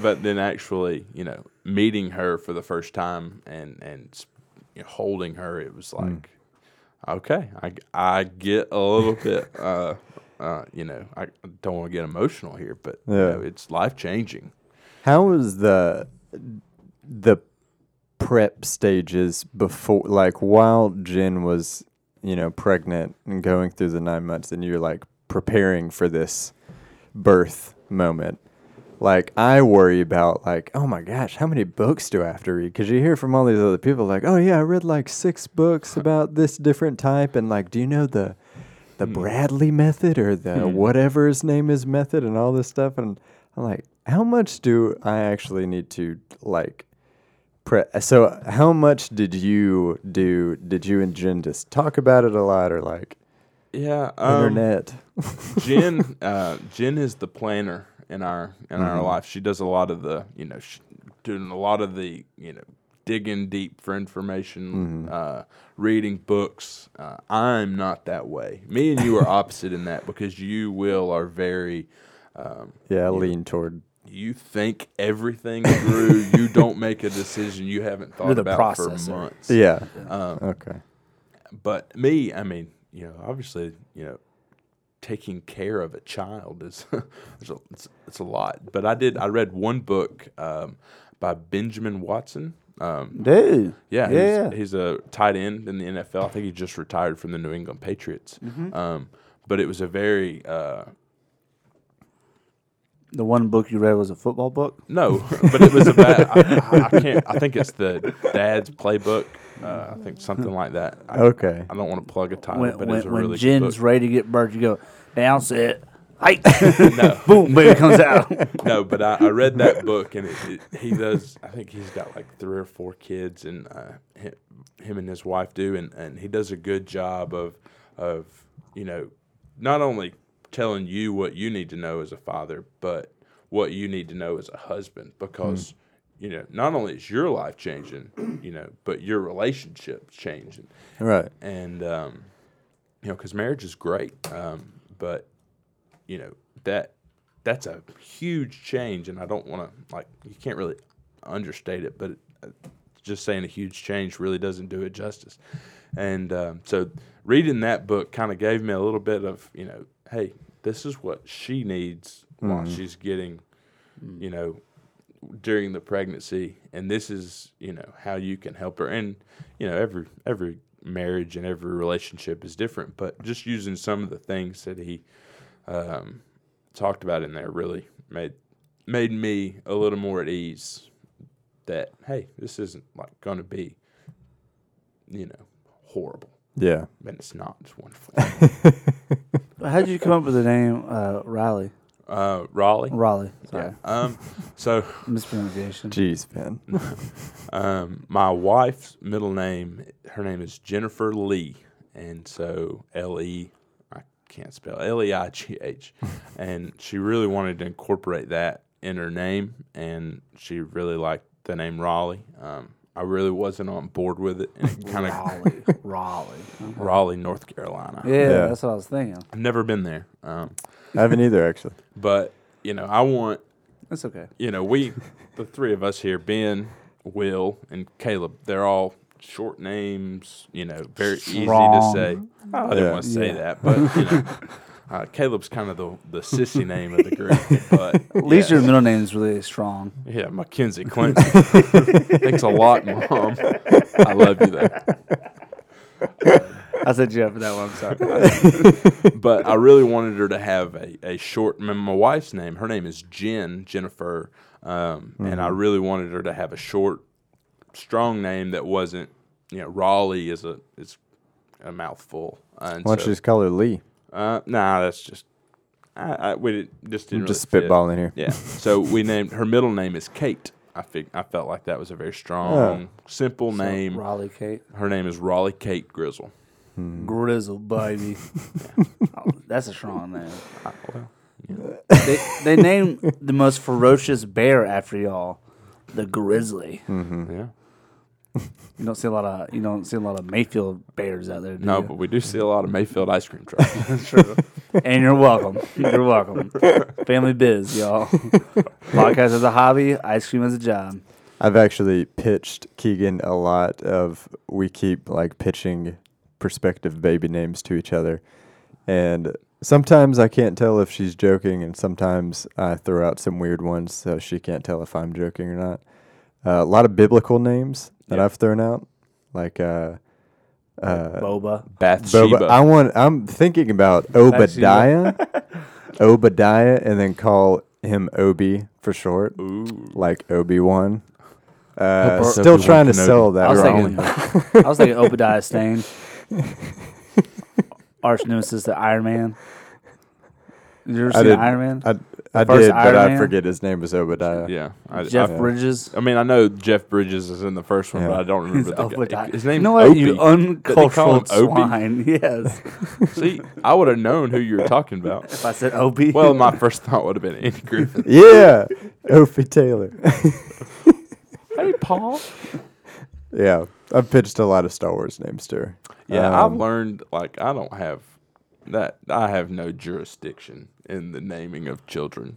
but then actually, you know, meeting her for the first time and and you know, holding her, it was like, okay, I I get a little bit. Uh, uh, you know, I don't want to get emotional here, but you know, it's life changing. How was the the prep stages before, like while Jen was, you know, pregnant and going through the nine months, and you're like preparing for this birth moment? Like I worry about like, oh my gosh, how many books do I have to read? Because you hear from all these other people like, oh yeah, I read like six books about this different type, and like, do you know the the Bradley method or the whatever his name is method and all this stuff? And I'm like, how much do I actually need to like? Pre- so how much did you do? Did you and Jen just talk about it a lot, or like Yeah, um, internet? <laughs> Jen, uh, Jen is the planner in our in our life. She does a lot of the, you know, sh doing a lot of the, you know, digging deep for information, uh, reading books. Uh, I'm not that way. Me and you are opposite in that because you, Will, are very. Um, Yeah, I lean toward. you think everything through. <laughs> you don't make a decision you haven't thought You're the about for months Yeah. Um, okay. but me, I mean, you know, obviously, you know, taking care of a child is <laughs> it's, a, it's, it's a lot. But I did I read one book um, by Benjamin Watson. Um, Dude. yeah, Yeah. He's, he's a tight end in the NFL. I think he just retired from the New England Patriots. Um, but it was a very uh, The one book you read was a football book. No, but it was about. I, I, I can't. I think it's the Dad's Playbook. Uh, I think something like that. I, Okay. I don't want to plug a title, When but when, it's a when really Jen's ready to get birth, you go down set. Height. <laughs> No. <laughs> Boom, baby comes out. <laughs> no, but I, I read that book, and it, it, he does. I think he's got like three or four kids, and uh, him, him and his wife do, and, and he does a good job of of you know not only telling you what you need to know as a father, but what you need to know as a husband, because you know not only is your life changing, you know, but your relationship's changing, Right. and um, you know, because marriage is great, um, but you know that that's a huge change, and I don't want to like you can't really understate it, but uh, just saying a huge change really doesn't do it justice. And um, so reading that book kind of gave me a little bit of you know, hey, this is what she needs while she's getting, you know, during the pregnancy, and this is you know how you can help her. And you know every every marriage and every relationship is different, but just using some of the things that he um, talked about in there really made made me a little more at ease. That hey, this isn't like going to be, you know, horrible. Yeah. And it's not. It's wonderful. <laughs> How did you come up with the name uh, Riley? uh, Raleigh. Raleigh. Sorry, Um, so <laughs> mispronunciation. Jeez, man. <laughs> Um, my wife's middle name, her name is Jennifer Lee, and so L E, I can't spell L E I G H, <laughs> and she really wanted to incorporate that in her name, and she really liked the name Raleigh. Um, I really wasn't on board with it, and it <laughs> kind of Raleigh. <laughs> Raleigh. Raleigh, North Carolina. Yeah, Yeah. that's what I was thinking. I've never been there, um, I haven't either, actually. but you know, I want That's okay. you know, we, the three of us here, Ben, Will, and Caleb, they're all short names, you know, very Strong. easy to say. I didn't Yeah. want to say Yeah. that, but, you know, <laughs> uh, Caleb's kind of the, the sissy name of the group. <laughs> But At least yeah, your middle name is really strong. yeah, Mackenzie <laughs> Clinton. Thanks a lot, Mom. I love you there. I said you up for that one. I'm sorry. but I really wanted her to have a, a short. My my wife's name, her name is Jen Jennifer, um, and I really wanted her to have a short, strong name that wasn't, you know, Raleigh is a is a mouthful. And Why don't so, you just call her Lee? uh, nah, that's just. I, I we just didn't I'm just really fit. spitballing here. Yeah. So we named her middle name is Kate. I fig- I felt like that was a very strong, simple name. Raleigh Kate. Her name is Raleigh Kate Grizzle. Hmm. Grizzle, baby. <laughs> Oh, that's a strong name. I- well, They, they named the most ferocious bear after y'all, the grizzly. Mm-hmm. yeah. You don't see a lot of you don't see a lot of Mayfield bears out there. Do No, you? but we do see a lot of Mayfield ice cream trucks. <laughs> <laughs> True. and you're welcome. You're welcome. Family biz, y'all. Podcast as a hobby, ice cream as a job. I've actually pitched Keegan a lot of we keep like pitching prospective baby names to each other. And sometimes I can't tell if she's joking and sometimes I throw out some weird ones so she can't tell if I'm joking or not. Uh, a lot of biblical names that Yeah. I've thrown out like uh uh Boba. Bathsheba. Boba. I want I'm thinking about Obadiah. <laughs> Obadiah and then call him Obi for short Ooh. like Obi Wan. Uh, Obi- still Obi-Wan trying to Kenobi. sell that. I was thinking, I was thinking Obadiah <laughs> Stane, arch nemesis to Iron Man. You ever I seen did. Iron Man? I, I first did, but Iron I Man? forget his name was Obadiah. Yeah. I, Jeff I, Bridges. I mean, I know Jeff Bridges is in the first one, Yeah. but I don't remember the Obadiah. guy. His name You know what? You Opie. call him uncultured Opie? swine. <laughs> Yes. <laughs> See, I would have known who you were talking about. if I said Opie. Well, my first thought would have been Andy Griffith. <laughs> Yeah, Opie Taylor. hey, Paul. yeah, I've pitched a lot of Star Wars names to her. Yeah, I've Um, learned like I don't have that. I have no jurisdiction in the naming of children.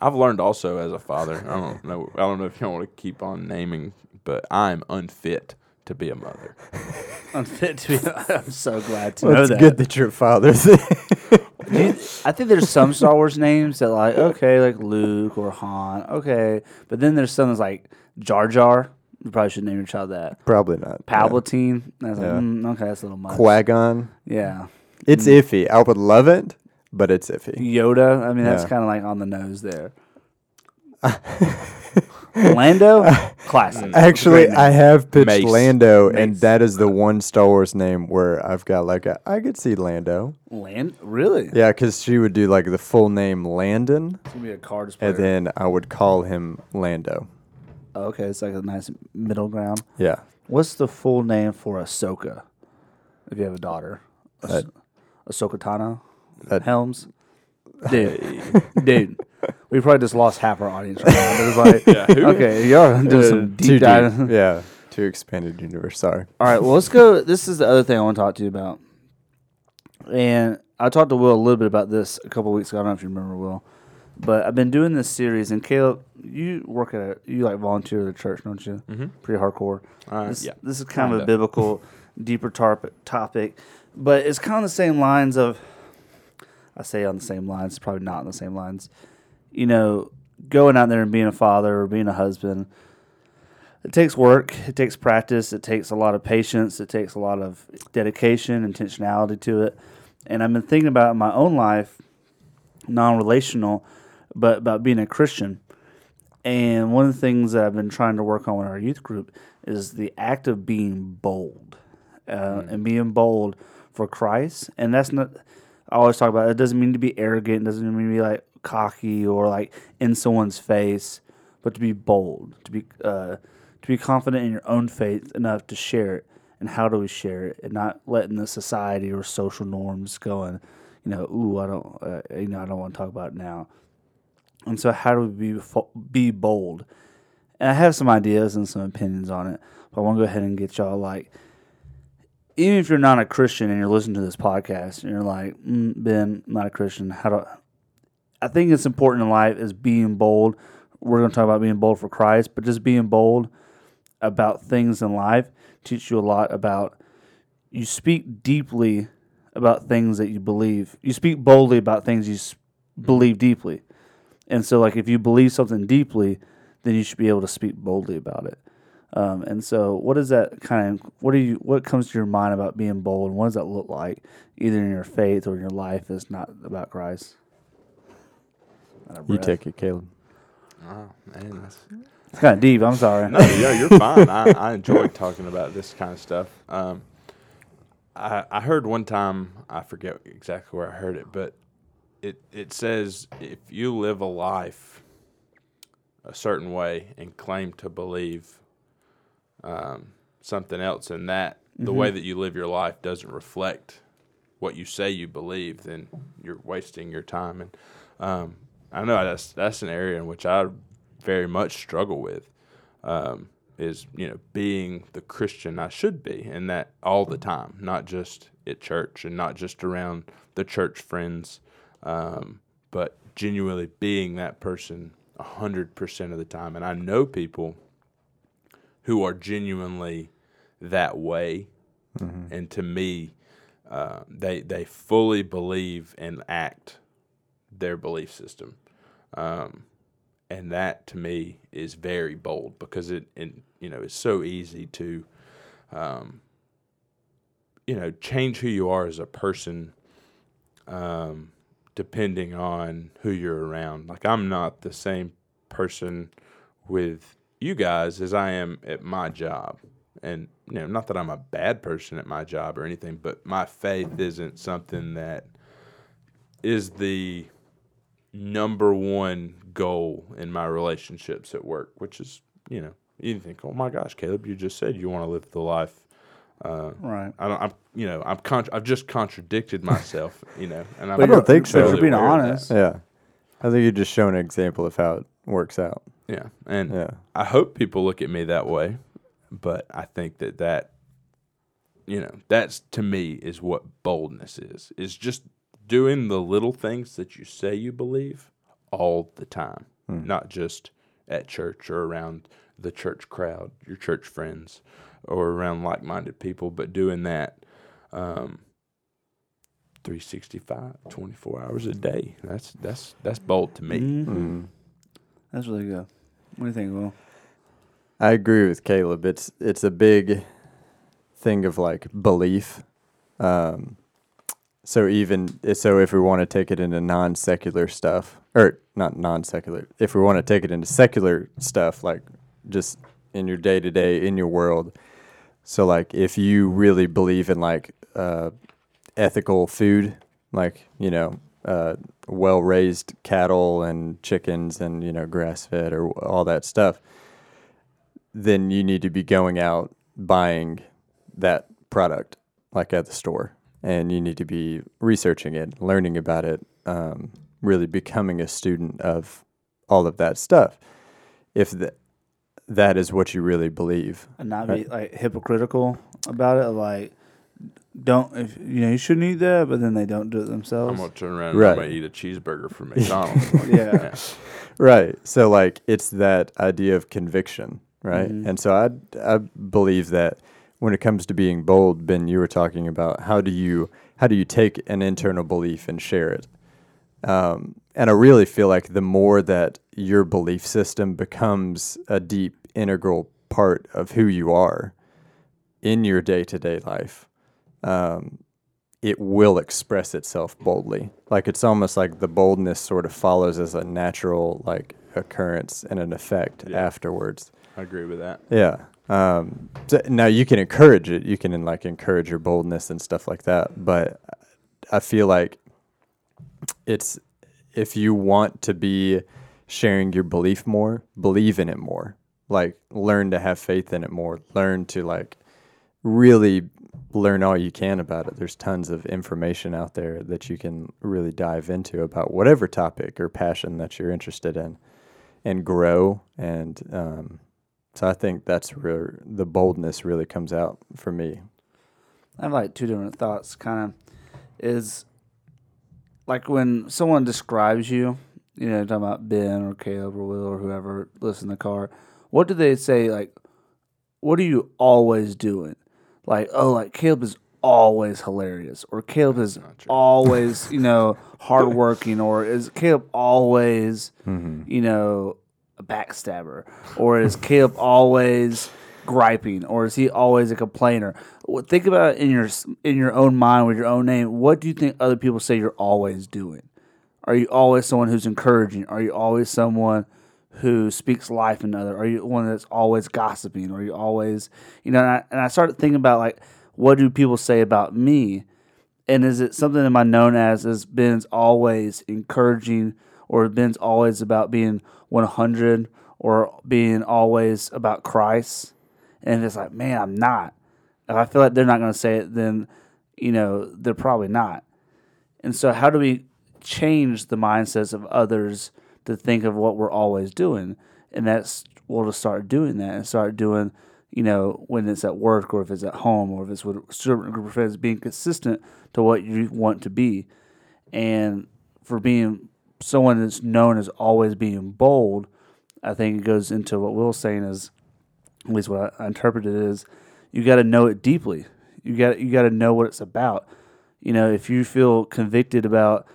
I've learned also as a father. I don't <laughs> know. I don't know if you want to keep on naming, but I'm unfit to be a mother. <laughs> unfit to be. I'm so glad to Well, know it's that. good that you're a father. <laughs> Do I think there's some Star Wars names that like okay, like Luke or Han, okay, but then there's some that's like Jar Jar. You probably should name your child that. Probably not. Yeah. Palpatine. That's like, Yeah. mm, okay, that's a little much. Qui Gon. Yeah. It's Mm. iffy. I would love it, but it's iffy. Yoda. I mean, that's Yeah. kind of like on the nose there. <laughs> Lando, classic. Actually, I have pitched Mace. Lando, and that is the one Star Wars name where I've got like a, I could see Lando. Land, really? Yeah, because she would do like the full name Landon, It's gonna be a cards player. and then I would call him Lando. Okay, it's like a nice middle ground. Yeah, What's the full name for Ahsoka? If you have a daughter, Uh, Ahs- Ahsoka Tano that- Helms. <laughs> Dude, dude, we probably just lost half our audience right now. It was like, <laughs> Yeah, who? <laughs> okay, y'all doing Uh, some too deep dive. deep. yeah, too expanded universe. Sorry. All right, well, let's go. This is the other thing I want to talk to you about. And I talked to Will a little bit about this a couple weeks ago. I don't know if you remember, Will. But I've been doing this series, and Caleb, you work at a, you like volunteer at a church, don't you? Mm-hmm. Pretty hardcore. Uh, this, yeah, this is kind of a kinda. biblical, deeper tarp- topic, but it's kind of the same lines of. I say on the same lines, probably not on the same lines. You know, going out there and being a father or being a husband, it takes work, it takes practice, it takes a lot of patience, it takes a lot of dedication, intentionality to it. And I've been thinking about in my own life, non relational, but about being a Christian. And one of the things that I've been trying to work on in our youth group is the act of being bold uh, and being bold for Christ. And that's not, I always talk about it doesn't mean to be arrogant, it doesn't mean to be like cocky or like in someone's face, but to be bold, to be, uh, to be confident in your own faith enough to share it. And how do we share it? And not letting the society or social norms going, you know, ooh, I don't, uh, you know, I don't want to talk about it now. And so, how do we be be bold? And I have some ideas and some opinions on it, but I want to go ahead and get y'all like, even if you're not a Christian and you're listening to this podcast and you're like, mm, Ben, I'm not a Christian. How do I think it's important in life is being bold. We're going to talk about being bold for Christ, but just being bold about things in life teach you a lot about. You speak deeply about things that you believe. You speak boldly about things you believe deeply. And so, like, if you believe something deeply, then you should be able to speak boldly about it. Um, and so, what does that kind of what do you what comes to your mind about being bold? And what does that look like, either in your faith or in your life that's not about Christ? You take it, Caleb. Oh, man, that's, It's kind of deep. I'm sorry. no, yeah, you're fine. I, <laughs> I enjoy talking about this kind of stuff. Um, I, I heard one time, I forget exactly where I heard it, but it, it says if you live a life a certain way and claim to believe um, something else, and that the way that you live your life doesn't reflect what you say you believe, then you're wasting your time. And um, I know that's that's an area in which I very much struggle with. Um, is you know being the Christian I should be, and that all the time, not just at church and not just around the church friends, um, but genuinely being that person a hundred percent of the time. And I know people who are genuinely that way, and to me, uh, they they fully believe and act their belief system. Um, and that to me is very bold because it, it you know it's so easy to um, you know change who you are as a person um, depending on who you're around. Like i'm not the same person with you guys as i am at my job and you know not that i'm a bad person at my job or anything but my faith isn't something that is the number one goal in my relationships at work, which is, you know, you think, oh my gosh, Caleb, you just said you want to live the life. Uh, Right. I don't, I'm, you know, I'm, con- I've just contradicted myself, you know, and I'm I don't think but so. You're being aware of that. honest. Yeah, I think you just shown an example of how it works out. Yeah, and Yeah. I hope people look at me that way, but I think that that, you know, that's to me is what boldness is. Is just doing the little things that you say you believe all the time, not just at church or around the church crowd, your church friends, or around like-minded people, but doing that. Um, 365 24 hours a day that's that's that's bold to me Mhm. That's really good. What do you think, Will? I agree with Caleb. It's it's a big thing of like belief. Um, so even so, if we want to take it into non secular stuff, or not non secular, if we want to take it into secular stuff, like just in your day to day in your world. So like, if you really believe in like uh, ethical food, like you know, uh, well raised cattle and chickens and you know grass fed or all that stuff, then you need to be going out buying that product like at the store. And you need to be researching it learning about it um, really becoming a student of all of that stuff. If th- that is what you really believe. And not be like hypocritical about it. Like, don't if you know you shouldn't eat that, but then they don't do it I'm themselves. gonna turn around Right. and I'm gonna eat a cheeseburger from <laughs> McDonald's. yeah, Right. So like it's that idea of conviction, right? Mhm. And so I I believe that when it comes to being bold, Ben, you were talking about how do you how do you take an internal belief and share it? Um, and I really feel like the more that your belief system becomes a deep integral part of who you are in your day to day life, um, it will express itself boldly. Like it's almost like the boldness sort of follows as a natural like occurrence and an effect Yeah. afterwards. I agree with that. Yeah. Um, so now you can encourage it. You can like encourage your boldness and stuff like that. But I feel like it's if you want to be sharing your belief more, believe in it more. Like learn to have faith in it more. Learn to like really learn all you can about it. There's tons of information out there that you can really dive into about whatever topic or passion that you're interested in and grow. And um, so I think that's where the boldness really comes out for me. I have like two different thoughts. Kind of is like when someone describes you, you know, talking about Ben or Caleb or Will or whoever lives in the car. What do they say? Like, what are you always doing? Like, oh, like Caleb is always hilarious, or Caleb is always, you know, <laughs> hardworking, or is Caleb always, you know, a backstabber, or is Caleb always griping, or is he always a complainer? Well, Think about it in your in your own mind with your own name. What do you think other people say you're always doing? Are you always someone who's encouraging? Are you always someone who speaks life into other? Are you one that's always gossiping? Are you always, you know? And I, and I started thinking about like, what do people say about me? And is it something am I known as as Ben's always encouraging, or Ben's always about being 100, or being always about Christ? And it's like, man, I'm not. If I feel like they're not going to say it, then you know they're probably not. And so, how do we change the mindsets of others to think of what we're always doing? And that's we'll just start doing that and start doing, you know, when it's at work or if it's at home or if it's with a certain group of friends, being consistent to what you want to be. And for being someone that's known as always being bold, I think it goes into what Will's saying is, at least what I, interpreted is, you got to know it deeply. You got you got to know what it's about. You know, if you feel convicted about,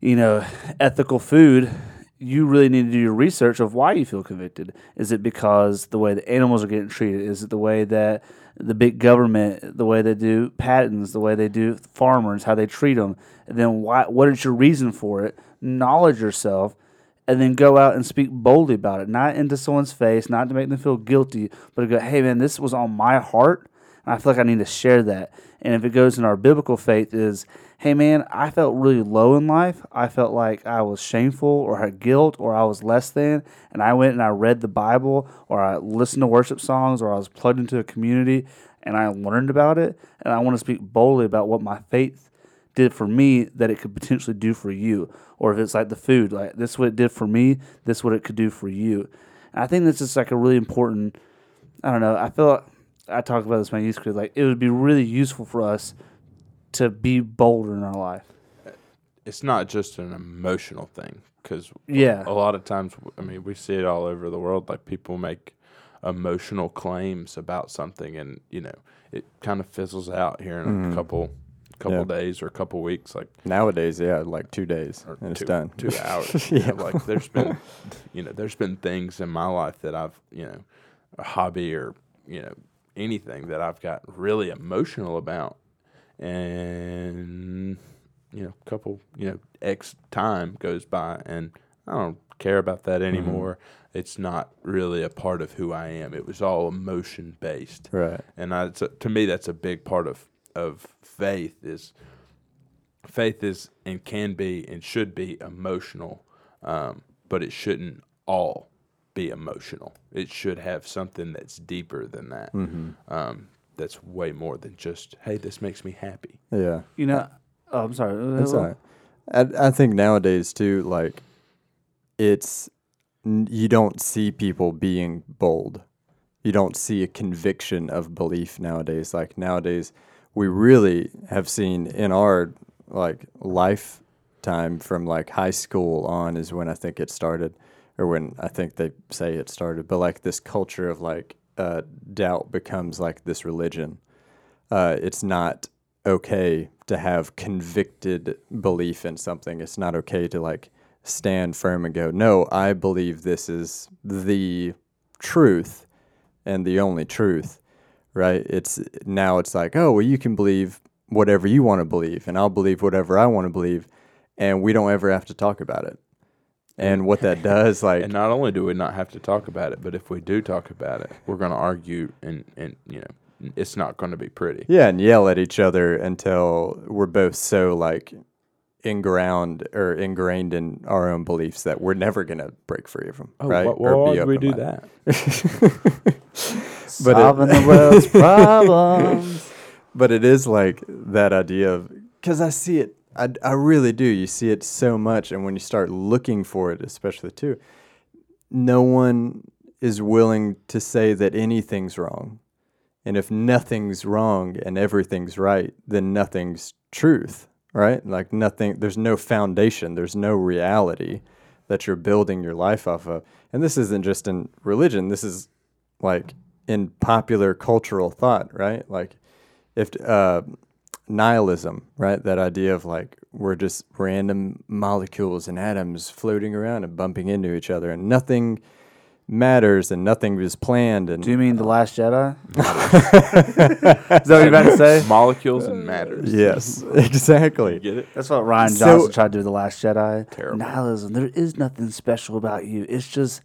you know, ethical food, you really need to do your research of why you feel convicted. Is it because the way the animals are getting treated? Is it the way that the big government, the way they do patents, the way they do farmers, how they treat them? And then why? What is your reason for it? Knowledge yourself, and then go out and speak boldly about it, not into someone's face, not to make them feel guilty, but to go, hey man, this was on my heart, and I feel like I need to share that. And if it goes in our biblical faith, is hey man, I felt really low in life. I felt like I was shameful or had guilt or I was less than, and I went and I read the Bible or I listened to worship songs or I was plugged into a community and I learned about it, and I want to speak boldly about what my faith did for me that it could potentially do for you. Or if it's like the food, like this is what it did for me, this is what it could do for you. And I think that's just like a really important. I don't know. I feel like I talk about this in my youth group. Like it would be really useful for us to be bolder in our life. It's not just an emotional thing because Yeah. a lot of times, I mean, we see it all over the world. Like people make emotional claims about something, and you know, it kind of fizzles out here in a mm-hmm. couple couple Yeah. days or a couple weeks. Like Nowadays, yeah, like two days or and it's done. Two hours. <laughs> Yeah. know, like there's been, <laughs> you know, there's been things in my life that I've, you know, a hobby or you know anything that I've got really emotional about, and you know, a couple, you know, X time goes by, and I don't care about that anymore. It's not really a part of who I am. It was all emotion based, Right. and I, it's a, to me, that's a big part of of faith. Is faith is and can be and should be emotional, um, but it shouldn't all be emotional. It should have something that's deeper than that. Um, that's way more than just, hey, this makes me happy. Yeah. You know, oh, I'm sorry. That's all right. I, I think nowadays too, like it's you don't see people being bold. You don't see a conviction of belief nowadays. Like nowadays, we really have seen in our like lifetime from like high school on is when I think it started, or when I think they say it started. But like this culture of like uh, doubt becomes like this religion. Uh, it's not okay to have convicted belief in something. It's not okay to like stand firm and go, no, I believe this is the truth and the only truth, right? It's now it's like, oh, well, you can believe whatever you want to believe, and I'll believe whatever I want to believe, and we don't ever have to talk about it. And what that does, <laughs> like, And not only do we not have to talk about it, but if we do talk about it, we're going to argue, and and you know, it's not going to be pretty. Yeah, and yell at each other until we're both so like inground or ingrained in our own beliefs that we're never gonna break free of them, Oh, right? why, why would we do open-minded. that? <laughs> But it- Solving the world's <laughs> problems. But it is like that idea of because I see it, I, I really do. You see it so much, and when you start looking for it, especially too, no one is willing to say that anything's wrong. And if nothing's wrong and everything's right, then nothing's truth, right? Like nothing, there's no foundation, there's no reality that you're building your life off of. And this isn't just in religion, this is like in popular cultural thought, right? Like if uh, nihilism, right? That idea of like we're just random molecules and atoms floating around and bumping into each other and nothing matters and nothing is planned and Do you mean the Last Jedi? <laughs> Is that what you're about to say? Molecules and matters. yes, You exactly. get it? That's what Rian So- Johnson tried to do the Last Jedi. Terrible. Nihilism. There is nothing special about you. It's just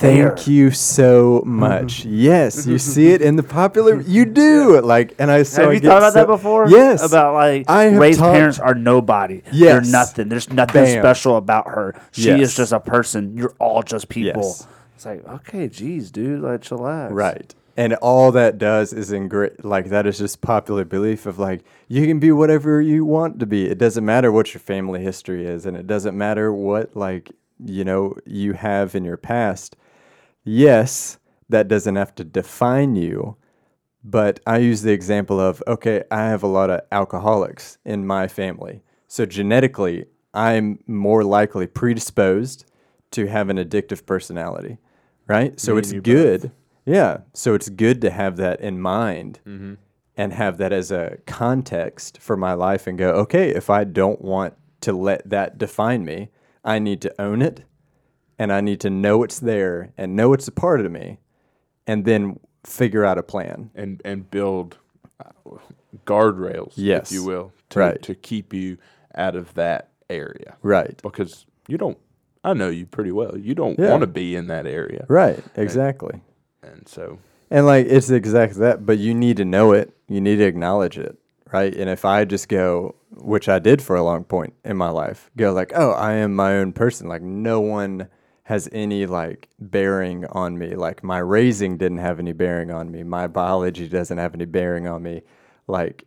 there. Thank you so much. Mm-hmm. yes, you <laughs> see it in the popular. You do like, and I so Have I you get thought about that before? Yes, About like I have Rey's talked- parents are nobody. Yes. They're nothing. There's nothing Bam. special about her. She is just a person. You're all just people. Yes. It's like, okay, geez, dude, like chillax. Right. And all that does is ingra- like that is just popular belief of like you can be whatever you want to be. It doesn't matter what your family history is and it doesn't matter what like you know you have in your past. Yes, that doesn't have to define you. But I use the example of okay, I have a lot of alcoholics in my family. So genetically, I'm more likely predisposed to have an addictive personality, right? So Me it's good. Yeah. So it's good to have that in mind Mm-hmm. and have that as a context for my life and go, okay, if I don't want to let that define me, I need to own it and I need to know it's there and know it's a part of me and then figure out a plan. And and build uh, guardrails, Yes. if you will, to, Right. to keep you out of that area. Right. Because you don't, I know you pretty well. You don't Yeah. want to be in that area. Right. Exactly. And so, And like it's exactly that, but you need to know it. You need to acknowledge it, right? And if I just go, which I did for a long point in my life, go like, "Oh, I am my own person." Like no one has any like bearing on me. Like my raising didn't have any bearing on me. My biology doesn't have any bearing on me. Like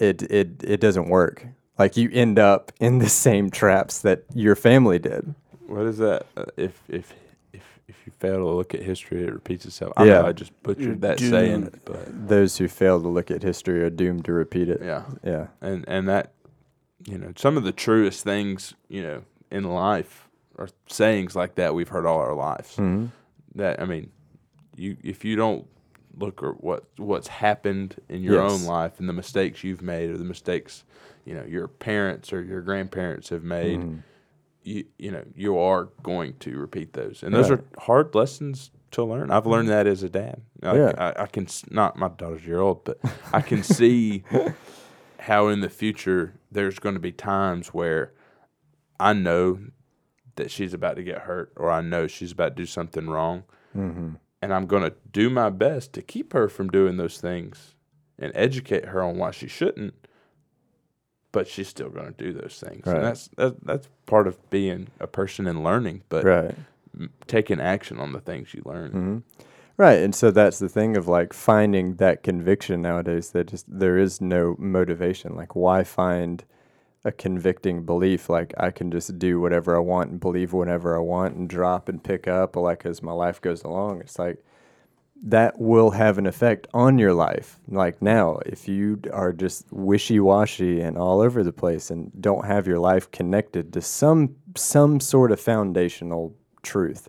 it it it doesn't work. Like you end up in the same traps that your family did. What is that? Uh, if if if if you fail to look at history, it repeats itself. I Yeah. know I just butchered You're that saying, but Those who fail to look at history are doomed to repeat it. yeah. Yeah. and and that you know some of the truest things you know in life are sayings like that we've heard all our lives Mhm. that i mean you if you don't look at what what's happened in your Yes. own life and the mistakes you've made or the mistakes you know your parents or your grandparents have made Mhm. You you know you are going to repeat those and those are hard lessons to learn i've learned that as a dad I, Yeah. I, I can not my daughter's year old but i can see <laughs> how in the future there's going to be times where I know that she's about to get hurt or I know she's about to do something wrong. Mm-hmm. And I'm going to do my best to keep her from doing those things and educate her on why she shouldn't. But she's still going to do those things. Right. And that's that, that's part of being a person and learning, but Right. m- taking action on the things you learn. Mm-hmm. Right, and so that's the thing of like finding that conviction nowadays. That just there is no motivation. Like, why find a convicting belief? Like, I can just do whatever I want and believe whatever I want and drop and pick up, like as my life goes along. It's like that will have an effect on your life. Like now, if you are just wishy washy and all over the place and don't have your life connected to some some sort of foundational truth,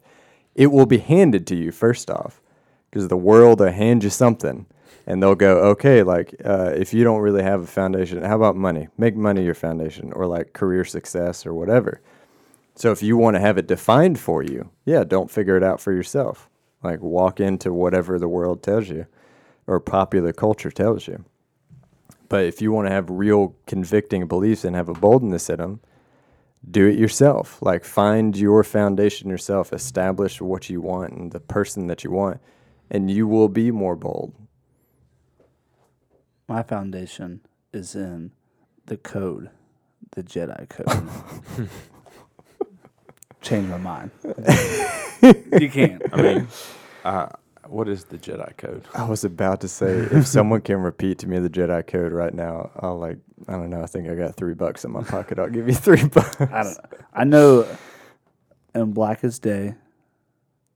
it will be handed to you first off, because the world will hand you something, and they'll go, okay, like uh, if you don't really have a foundation, how about money? Make money your foundation, or like career success, or whatever. So if you want to have it defined for you, yeah, don't figure it out for yourself. Like walk into whatever the world tells you or popular culture tells you. But if you want to have real convicting beliefs and have a boldness in them, do it yourself. Like find your foundation yourself, establish what you want and the person that you want, and you will be more bold. My foundation is in the code, the Jedi code. <laughs> Change my mind. <laughs> you can't. I mean, uh, what is the Jedi code? I was about to say, if someone can repeat to me the Jedi code right now, I'll like, I don't know. I think I got three bucks in my pocket. I'll give you three <laughs> bucks. I don't. Know. I know. In Blackest Day,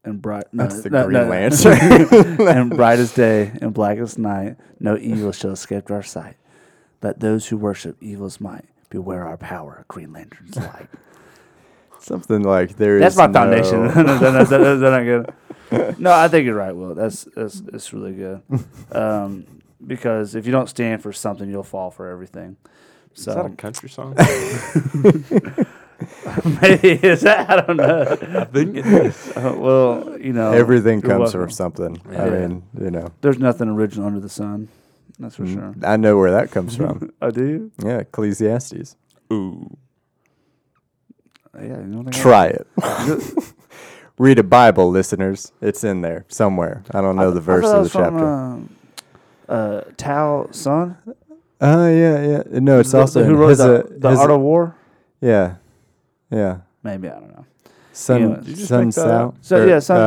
and bright. No, That's the no, Green no. Lantern. <laughs> and brightest day and blackest night, no evil shall escape our sight. Let those who worship evil's might beware our power, Green Lantern's light. Something like there is. That's my foundation. no- Is <laughs> that- is is that not good? <laughs> No, I think you're right, Will. That's that's it's really good. Um, because if you don't stand for something, you'll fall for everything. Is that a So country song? <laughs> maybe is that I don't know. I think it is. Uh, well, you know, Everything comes welcome. from something. I mean, you know, There's nothing original under the sun. That's for sure. I know where that comes from. I do. Yeah, Ecclesiastes. Ooh. Yeah, you know what I? Try it. <laughs> Read a Bible, listeners. It's in there somewhere. I don't know the verse of the was from, chapter. uh, uh, Tao Sun. Oh yeah, yeah. No, it's The- also who wrote his, the, uh, the his- Art of War. Yeah, yeah. Maybe I don't know. Sun Anyways. Did you just Sun make that Sao. up? So, or, yeah, Sun-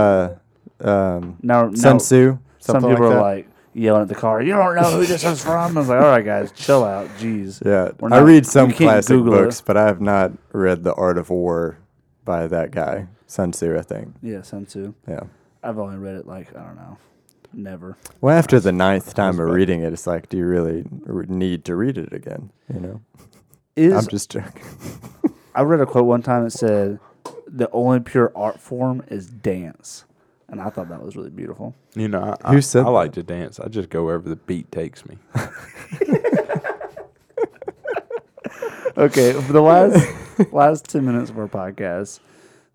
Uh, um, Now, now Sun Tzu. some people like are that. like yelling at the car. You don't know who this is from. I was like, all right, guys, chill out. Jeez. Yeah, We're I not- read some you can't classic Google it. books, but I have not read The Art of War by that guy, Sun Tzu. I think. Yeah, Sun Tzu. Yeah. I've only read it like I don't know, never. Well, after the ninth time of reading it, it's like, do you really r- need to read it again? You know, Is I'm just joking. <laughs> I read a quote one time that said, "The only pure art form is dance," and I thought that was really beautiful. You know, I, Who I, said I that? like to dance. I just go wherever the beat takes me. <laughs> Okay, for the last last ten minutes of our podcast,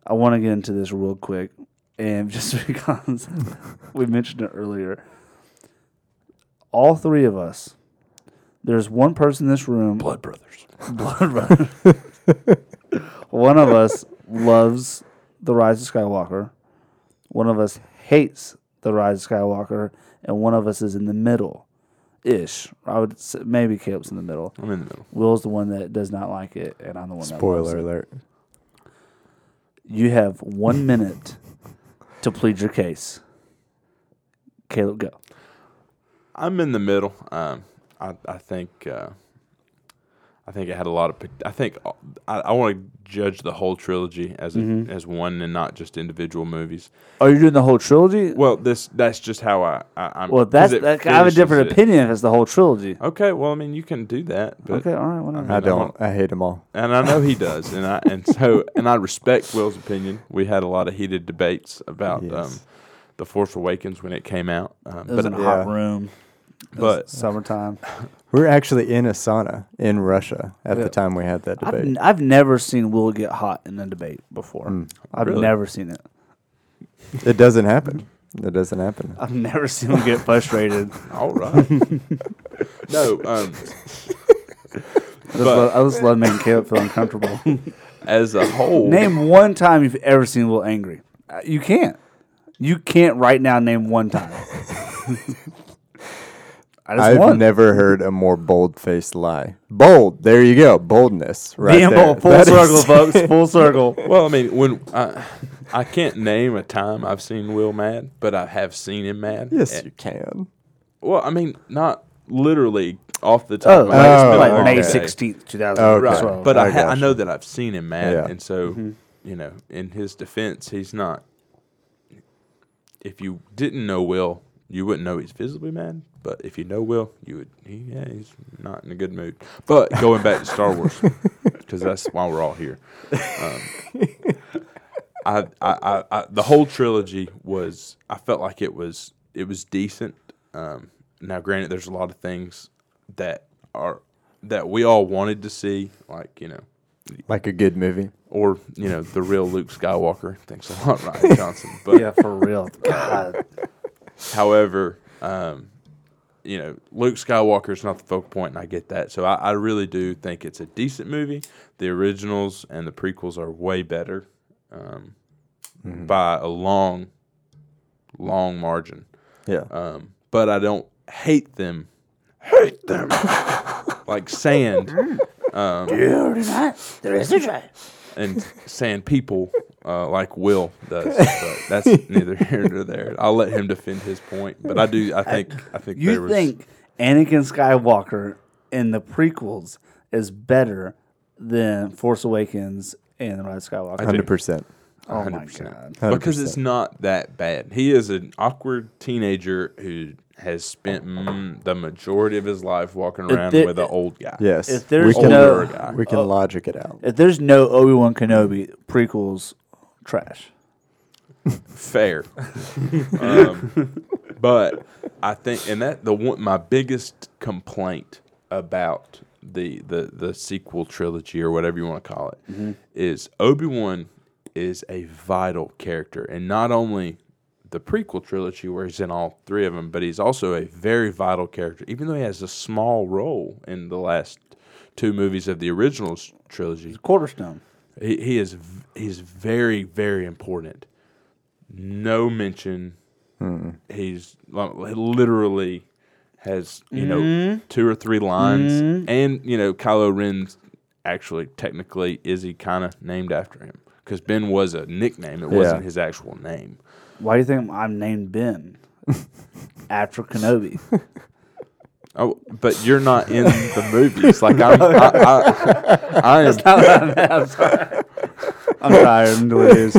I want to get into this real quick, and <laughs> just because we mentioned it earlier, all three of us, there's one person in this room, Blood brothers. blood brothers. <laughs> one of us loves the Rise of Skywalker, one of us hates the Rise of Skywalker, and one of us is in the middle, ish. I would say maybe Caleb's in the middle. I'm in the middle. Will's the one that does not like it, and I'm the one that loves Spoiler it. alert. You have one minute to plead your case. Caleb, go. I'm in the middle. Um, I I think uh, I think it had a lot of. I think uh, I, I want to judge the whole trilogy as a, Mm-hmm. as one and not just individual movies. Are you doing the whole trilogy? Well, this that's just how I, I I'm. Well, 'cause that's it that, I have a different it. opinion if it's the whole trilogy. Okay, well, I mean, you can do that, but Okay, all right, whatever. I I don't. I hate them all. and I know he does, and I and so and I respect Will's opinion. We had a lot of heated debates about Yes. um, the Force Awakens when it came out, um, It was but in a Yeah. hot room. It was But- summertime. We <laughs> were actually in a sauna in Russia at Yeah. the time we had that I've, debate. n- I've never seen Will get hot in a debate before. Mm. I've Really? never seen it. it doesn't happen. It doesn't happen. I've never seen him get frustrated. <laughs> all right. <laughs> no, um, I just, love, I just love making Caleb feel uncomfortable. As a whole, name one time you've ever seen Will angry. Uh, You can't. You can't right now name one time. I just I've won. never heard a more bold-faced lie. Bold. There you go. Boldness. Right Being there. bold, full That is- circle, folks. <laughs> Full circle. Well, I mean, when I, I can't name a time I've seen Will mad, but I have seen him mad. Yes, And- you can. well, I mean, not literally off the top. Oh, of my head. It's Oh, been a like long May day. sixteenth, two thousand Okay. twelve. Right, but I, I ha- I gotcha. know that I've seen him mad, Yeah. and so Mm-hmm. you know, in his defense, he's not. If you didn't know Will, you wouldn't know he's visibly mad. But if you know Will, you would. He, yeah, he's not in a good mood. But going back to Star Wars, <laughs> because that's why we're all here. Um, I, I, I, I, the whole trilogy was. I felt like it was. It was decent. Um, now, granted, there's a lot of things that are that we all wanted to see, like you know, Like a good movie. or you know, the real Luke Skywalker. Thanks a lot, Rian <laughs> Johnson. But yeah, for real. God. <laughs> however, um, you know, Luke Skywalker is not the focal point, and I get that. So I, I really do think it's a decent movie. The originals and the prequels are way better um, by a long, long margin. Yeah. Um, but I don't hate them. Hate them like sand. <laughs> Um, There is a try. And saying people uh, like Will does. But that's <laughs> neither here nor there. I'll let him defend his point. But I do. I think. I think there You was. think Anakin Skywalker in the prequels is better than Force Awakens and The Rise of Skywalker? Hundred percent. Oh my 100%. god. because it's not that bad. He is an awkward teenager who has spent mm, the majority of his life walking around there- with an old guy. Yes. If there's we can, no- guy. we can logic it out. If there's no Obi Wan Kenobi prequels, trash. fair. <laughs> um, but I think, and that the one my biggest complaint about the the the sequel trilogy or whatever you want to call it is Obi Wan is a vital character, and not only the prequel trilogy where he's in all three of them, but he's also a very vital character, even though he has a small role in the last two movies of the original s- trilogy. Quarterstone. He, he is he's very very important. No mention. He's literally has you know mm-hmm. two or three lines, mm-hmm. and you know Kylo Ren's actually technically is he kind of named after him because Ben was a nickname. It wasn't Yeah. his actual name. Why do you think I'm named Ben? <laughs> After Kenobi. <laughs> Oh, but you're not in the movies. Like I'm, I, I, I am. I'm tired. I'm delirious.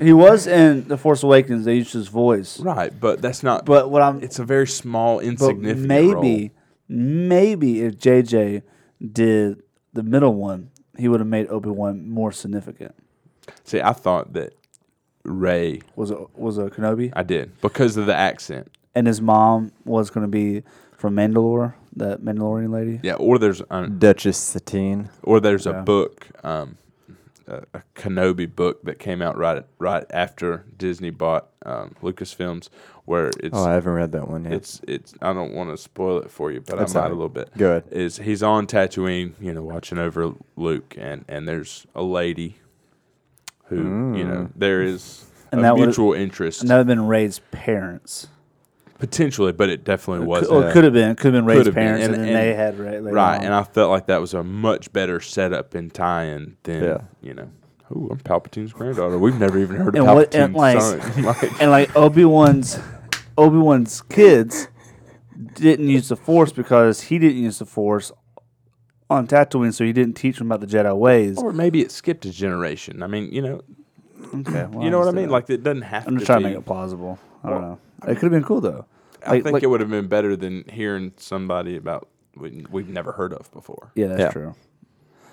He was in The Force Awakens. They used his voice. Right, but that's not. But what I'm it's a very small, but insignificant maybe role. maybe if JJ did the middle one, he would have made Obi Wan more significant. See, I thought that Rey. Was it was a Kenobi? I did because of the accent. And his mom was going to be from Mandalore, that Mandalorian lady. Yeah, or there's um, Duchess Satine. or there's Yeah. a book, um, a, a Kenobi book that came out right right after Disney bought um, Lucasfilms, where it's Oh, I haven't read that one yet. it's it's. I don't want to spoil it for you, but That's I might all a little bit. Go ahead. Is he's on Tatooine, you know, watching over Luke, and and there's a lady who you know mm. there is And a mutual interest And that would have been Rey's parents. potentially, but it definitely wasn't. Or could have been. It could have been Rey's been, parents, and, and- and- they had Rey. Right, on. and I felt like that was a much better setup and tie-in than Yeah. you know. Oh, I'm Palpatine's granddaughter. We've never even heard of And what- Palpatine's and, like- son. <laughs> Like, and like Obi Wan's Obi Wan's kids didn't use the Force because he didn't use the Force on Tatooine, so he didn't teach them about the Jedi ways. or maybe it skipped a generation. I mean, you know, Okay, well, you know what I mean. that. Like it doesn't have to. I'm to just trying be. to make it plausible. I don't know. It could have been cool though. I Like- think like- it would have been better than hearing somebody about we, we've never heard of before. Yeah, that's Yeah. true.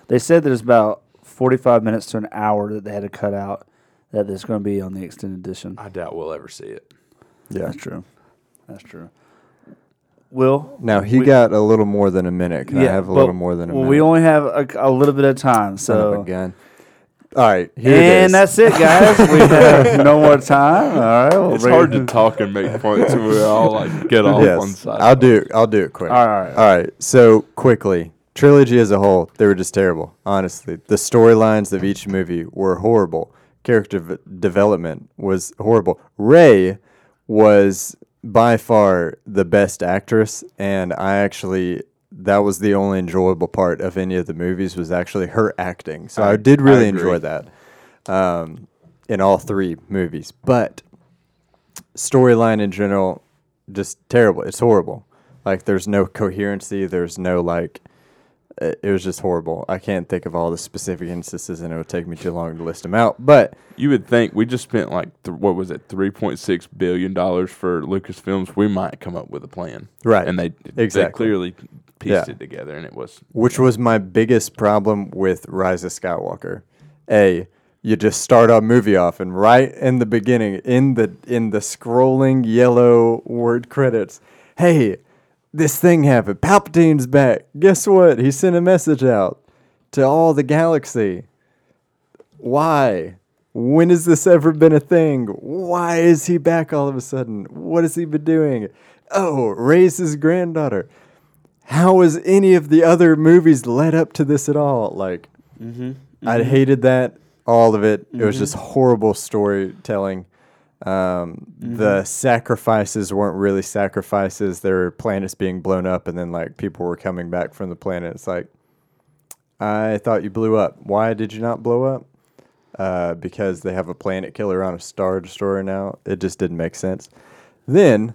They said there's about 45 minutes to an hour that they had to cut out that there's going to be on the extended edition. I doubt we'll ever see it. Yeah. That's true. That's true. Will Now he we- got a little more than a minute. Can I have a but- little more than a well, minute? we only have a, a little bit of time, Son of a so gun. All right, here and is. that's it, guys. we <laughs> have no more time. All right, we'll It's hard it- to talk and make points when we all like get off on yes, side. I'll do. I'll do it quick. All right. All right. So quickly, trilogy as a whole, they were just terrible. Honestly, the storylines of each movie were horrible. Character v- development was horrible. Rey was by far the best actress, and I actually that was the only enjoyable part of any of the movies was actually her acting. So I, I- did really agree. enjoy that um, in all three movies. But storyline in general, just terrible. It's horrible. Like there's no coherency. There's no like. It, it was just horrible. I can't think of all the specific instances, and it would take me too long to list them out. But You would think we just spent like th- what was it, three point six billion dollars for Lucasfilms. We might come up with a plan, Right. And they they Exactly. clearly pieced Yeah. it together, and it was which was my biggest problem with Rise of Skywalker. A, you just start a movie off and right in the beginning, in the in the scrolling yellow word credits, hey, this thing happened. Palpatine's back. Guess what? He sent a message out to all the galaxy. Why? When has this ever been a thing? Why is he back all of a sudden? What has he been doing? Oh, Rey's his granddaughter how was any of the other movies led up to this at all? Like, mm-hmm. I hated that all of it. It was mm-hmm. just horrible storytelling. Um, The sacrifices weren't really sacrifices. There were planets being blown up, and then like people were coming back from the planet. It's like, I thought you blew up. Why did you not blow up? Uh, because they have a planet killer on a star destroyer now. It just didn't make sense. Then,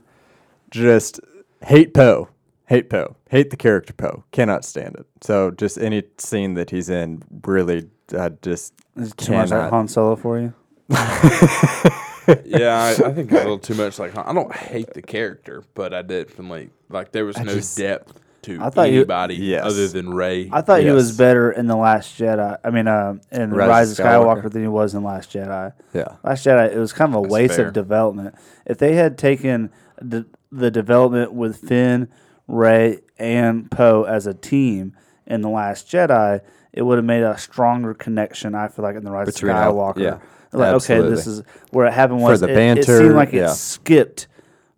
just hate Poe. Hate Poe. Hate the character Poe. Cannot stand it. So just any scene that he's in, really, I just Is it too much like. Han Solo for you? <laughs> yeah. I, I think a little too much. Like I don't hate the character, but I definitely like there was I no just- depth to I thought you- anybody Yes. other than Rey. I thought he was better in the Last Jedi. I mean, uh, in Rise Rise, of of Skywalker. Skywalker. than he was in Last Jedi. yeah. Last Jedi, it was kind of a That's waste fair. of development. If they had taken the, the development with Finn, Rey, and Poe as a team in the Last Jedi, it would have made a stronger connection. I feel like in the Rise Between of all- Skywalker. yeah, like okay, this is where it happened was the it, it banter, seemed like it skipped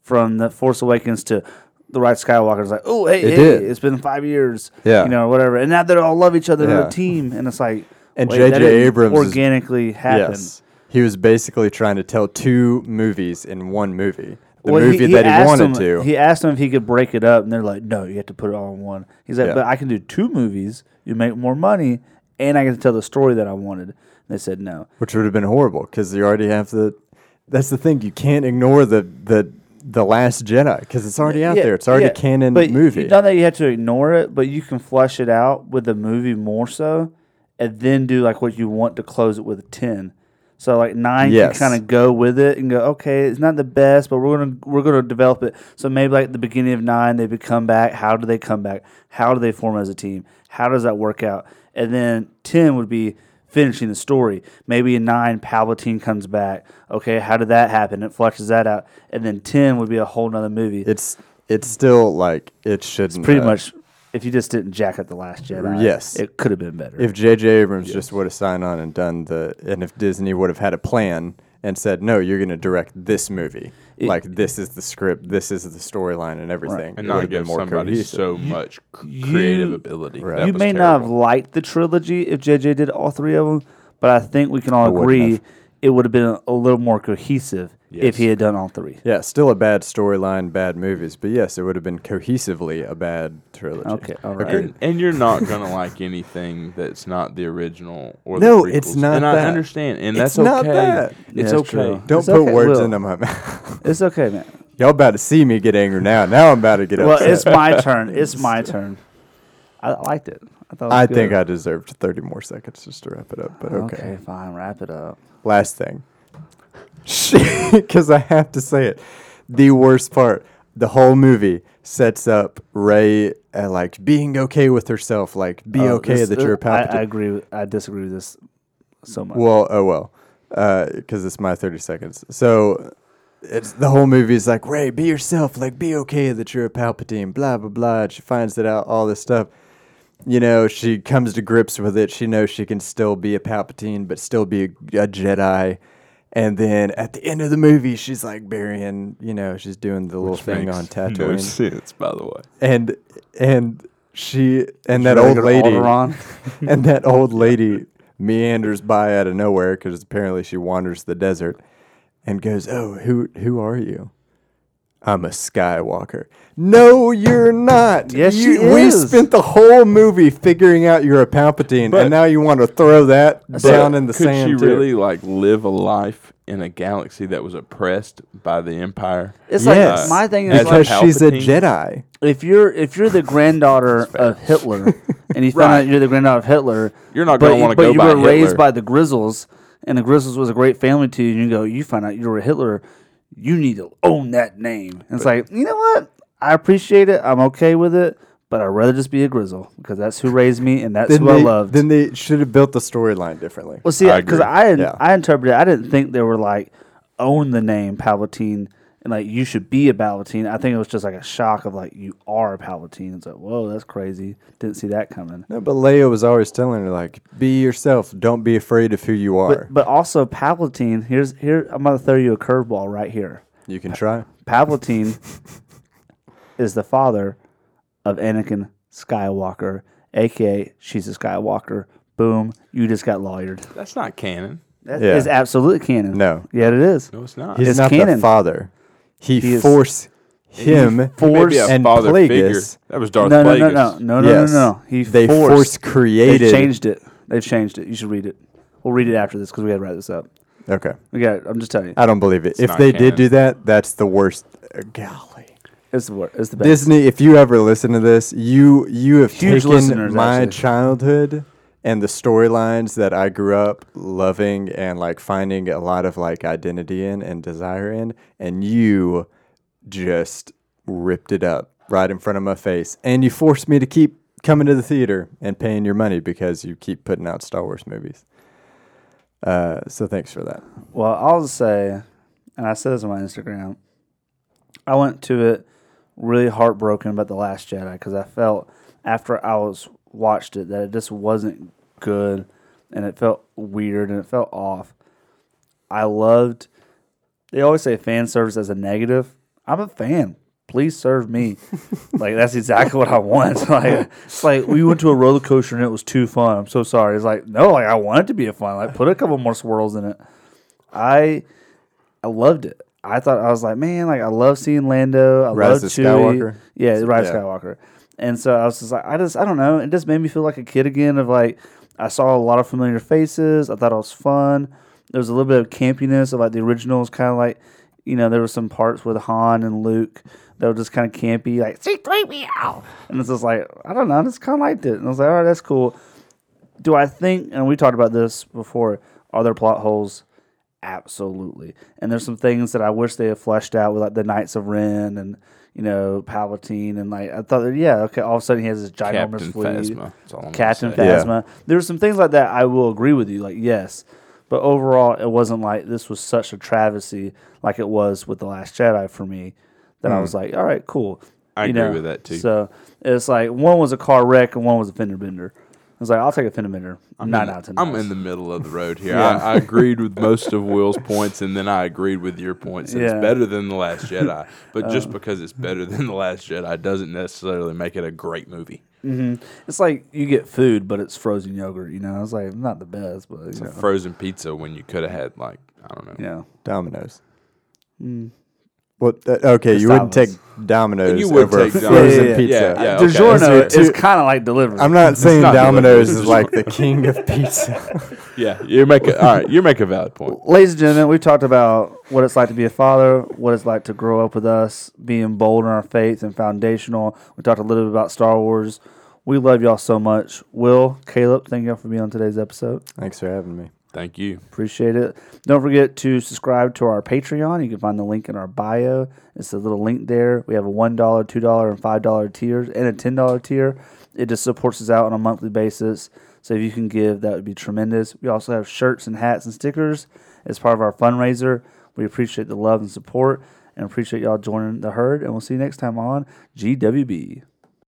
from the Force Awakens to the Rise of Skywalker. It's like, oh, hey, It hey, did. it's been five years, Yeah. you know, whatever, and now they all love each other. They're a team, and it's like, And J.J. Abrams is- organically happened. Yes. He was basically trying to tell two movies in one movie. The Well, movie that he wanted him, to. He asked him if he could break it up, and they're like, "No, you have to put it all in one." He's like, Yeah. "But I can do two movies. You make more money, and I get to tell the story that I wanted." They said no. which would have been horrible because you already have the. That's the thing. You can't ignore the the the Last Jedi because it's already out Yeah, there. It's already yeah, a canon but movie. Not that you have to ignore it, but you can flesh it out with the movie more so, and then do like what you want to close it with ten. So like nine Yes. can kind of go with it and go, okay, it's not the best, but we're gonna we're gonna develop it. So maybe like the beginning of nine, they become back. How do they come back? How do they form as a team? How does that work out? And then ten would be finishing the story. Maybe in nine, Palpatine comes back. Okay, how did that happen? It fleshes that out. And then ten would be a whole nother movie. it's it's still like it shouldn't. pretty uh, much if you just didn't jack up the last Jedi, Yes. it could have been better. If J.J. Abrams just would have signed on and done the, and if Disney would have had a plan and said, "No, you're going to direct this movie. It- like this is the script, this is the storyline, and everything." and not have been give more somebody cohesive. so much c- creative ability. Right. You was may not have liked the trilogy if JJ did all three of them, but I think we can all I agree have. it would have been a little more cohesive if he had done all three. Yeah, still a bad storyline, bad movies, but yes, it would have been cohesively a bad trilogy. Okay, all right. And, and you're not gonna like anything that's not the original or No, the prequels. it's not And that. I understand, and It's that's not okay. that. It's Yeah, okay. true. Don't It's put okay, words Will. into my mouth. It's okay, man. <laughs> Y'all about to see me get angry now. Now I'm about to get well, upset. it's my <laughs> turn. It's my turn. I liked it. I thought. It was I good. think I deserved 30 more seconds just to wrap it up, but okay. Okay, fine. Wrap it up. Last thing. <laughs> Because I have to say it. The worst part, the whole movie sets up Rey uh, like being okay with herself, like be Oh, okay this- that you're a uh, I, Palpatine. I agree. With, I disagree with this so much. Well, oh well, because it's my thirty seconds. So it's the whole movie is like Rey, be yourself, like be okay that you're a Palpatine, blah blah blah. And she finds it out, all this stuff. You know, she comes to grips with it. She knows she can still be a Palpatine, but still be a, a Jedi. And then at the end of the movie, she's like burying, you know, she's doing the little Which thing makes on No Tatooine sense, by the way. and and she and that old lady <laughs> <laughs> and that old lady meanders by out of nowhere because apparently she wanders the desert and goes, "Oh, who who are you?" I'm a Skywalker. No, you're not. Yes, you, she We spent the whole movie figuring out you're a Palpatine, But- and now you want to throw that down in the Could sand. she too. really like live a life in a galaxy that was oppressed by the Empire? It's Yes. like my thing is As because like she's a Palpatine? Jedi. if you're if you're the granddaughter of Hitler and you <laughs> find Right. out you're the granddaughter of Hitler, You're not gonna you- wanna but go you by were raised by the Grizzles, and the Grizzles was a great family to you. And you go, you find out you were a Hitler, you need to own that name. And it's like, you know what? I appreciate it. I'm okay with it, but I'd rather just be a Grizzle because that's who raised me and that's Then who I they, loved. then they should have built the storyline differently. Well, see, I because agree. I Yeah. I interpreted, I didn't think they were like own the name Palpatine and like you should be a Palpatine. I think it was just like a shock of like you are a Palpatine. It's like whoa, that's crazy. Didn't see that coming. No, but Leia was always telling her like, "Be yourself. Don't be afraid of who you are. But but also Palpatine. Here's here I'm gonna throw you a curveball right here. you can try." Palpatine <laughs> is the father of Anakin Skywalker, aka she's a Skywalker. Boom, you just got lawyered. That's not canon. That Yeah. is absolute canon. No. Yeah, it is. No, it's not. He's It's not canon. the father. He, He is- him. Maybe Force and father figure. Plagueis. That was Darth no, no, no, Plagueis. no, no, no, Yes. no, no. He they forced. force They've changed it. They've changed it. You should read it. We'll read it after this because we got to wrap this up. Okay, We got. I'm just telling you, I don't believe it. if not they did do that, that's the worst. uh, golly, it's the worst. It's the best. Disney. If you ever listen to this, you you have Huge taken my actually. childhood and the storylines that I grew up loving and like finding a lot of like identity in and desire in, and you just ripped it up right in front of my face, and you forced me to keep coming to the theater and paying your money because you keep putting out Star Wars movies. Uh, so thanks for that. Well, I'll say, and I said this on my Instagram. I went to it really heartbroken about the Last Jedi because I felt after I was watched it that it just wasn't good, and it felt weird and it felt off. I loved. They always say fan service as a negative. I'm a fan. Please serve me. <laughs> like that's exactly what I want. <laughs> like it's like we went to a roller coaster and it was too fun. I'm so sorry. It's like no, like I want it to be a fun. Like put a couple more swirls in it. I I loved it. I thought I was like, man, like I love seeing Lando. I Rise love Chewie. Skywalker? Yeah, Rise Yeah. Skywalker. And so I was just like, I just, I don't know. It just made me feel like a kid again. Of like, I saw a lot of familiar faces. I thought it was fun. There was a little bit of campiness of like the originals, kind of like, you know, there were some parts with Han and Luke that were just kind of campy, like C3PO. And it's just like, I don't know, I just kind of liked it. And I was like, all right, that's cool. Do I think, and we talked about this before, are there plot holes? Absolutely. And there's some things that I wish they had fleshed out with like the Knights of Ren and, you know, Palpatine. And like, I thought, yeah, okay, all of a sudden he has this ginormous Captain fleet. Phasma. That's all I'm gonna Captain say. Yeah. Phasma. There were some things like that I will agree with you, like, yes. But overall, it wasn't like this was such a travesty like it was with The Last Jedi for me that I was like, all right, cool. Hmm. I You agree know, with that, too. So it's like one was a car wreck and one was a fender bender. I was like, I'll take a fender bender. I'm not mm-hmm. out of ten. I'm in the middle of the road here. <laughs> Yeah. I, I agreed with most of Will's points, and then I agreed with your points. Yeah. It's better than The Last Jedi. <laughs> But just Uh. because it's better than The Last Jedi doesn't necessarily make it a great movie. Mm-hmm. It's like you get food, but it's frozen yogurt. You know, it's like not the best, but It's you a frozen pizza when you could have had, like, I don't know. you know. Domino's. Mm. Well, uh, okay, you wouldn't take Domino's You would over take a Domino's. frozen Yeah, yeah, pizza. yeah. Yeah, DiGiorno Those are is two- kind of like delivery. I'm not <laughs> saying not Domino's Domino's. is <laughs> like the king of pizza. <laughs> Yeah, you make a, all right. You make a valid point. Ladies and gentlemen, we've talked about what it's like to be a father, what it's like to grow up with us, being bold in our faith and foundational. We talked a little bit about Star Wars. We love y'all so much. Will, Caleb, thank y'all for being on today's episode. Thanks for having me. Thank you. Appreciate it. Don't forget to subscribe to our Patreon. You can find the link in our bio. It's a little link there. We have a $1, $2, and $5 tiers and a $10 tier. It just supports us out on a monthly basis. So if you can give, that would be tremendous. We also have shirts and hats and stickers as part of our fundraiser. We appreciate the love and support and appreciate y'all joining the herd. And we'll see you next time on GWB.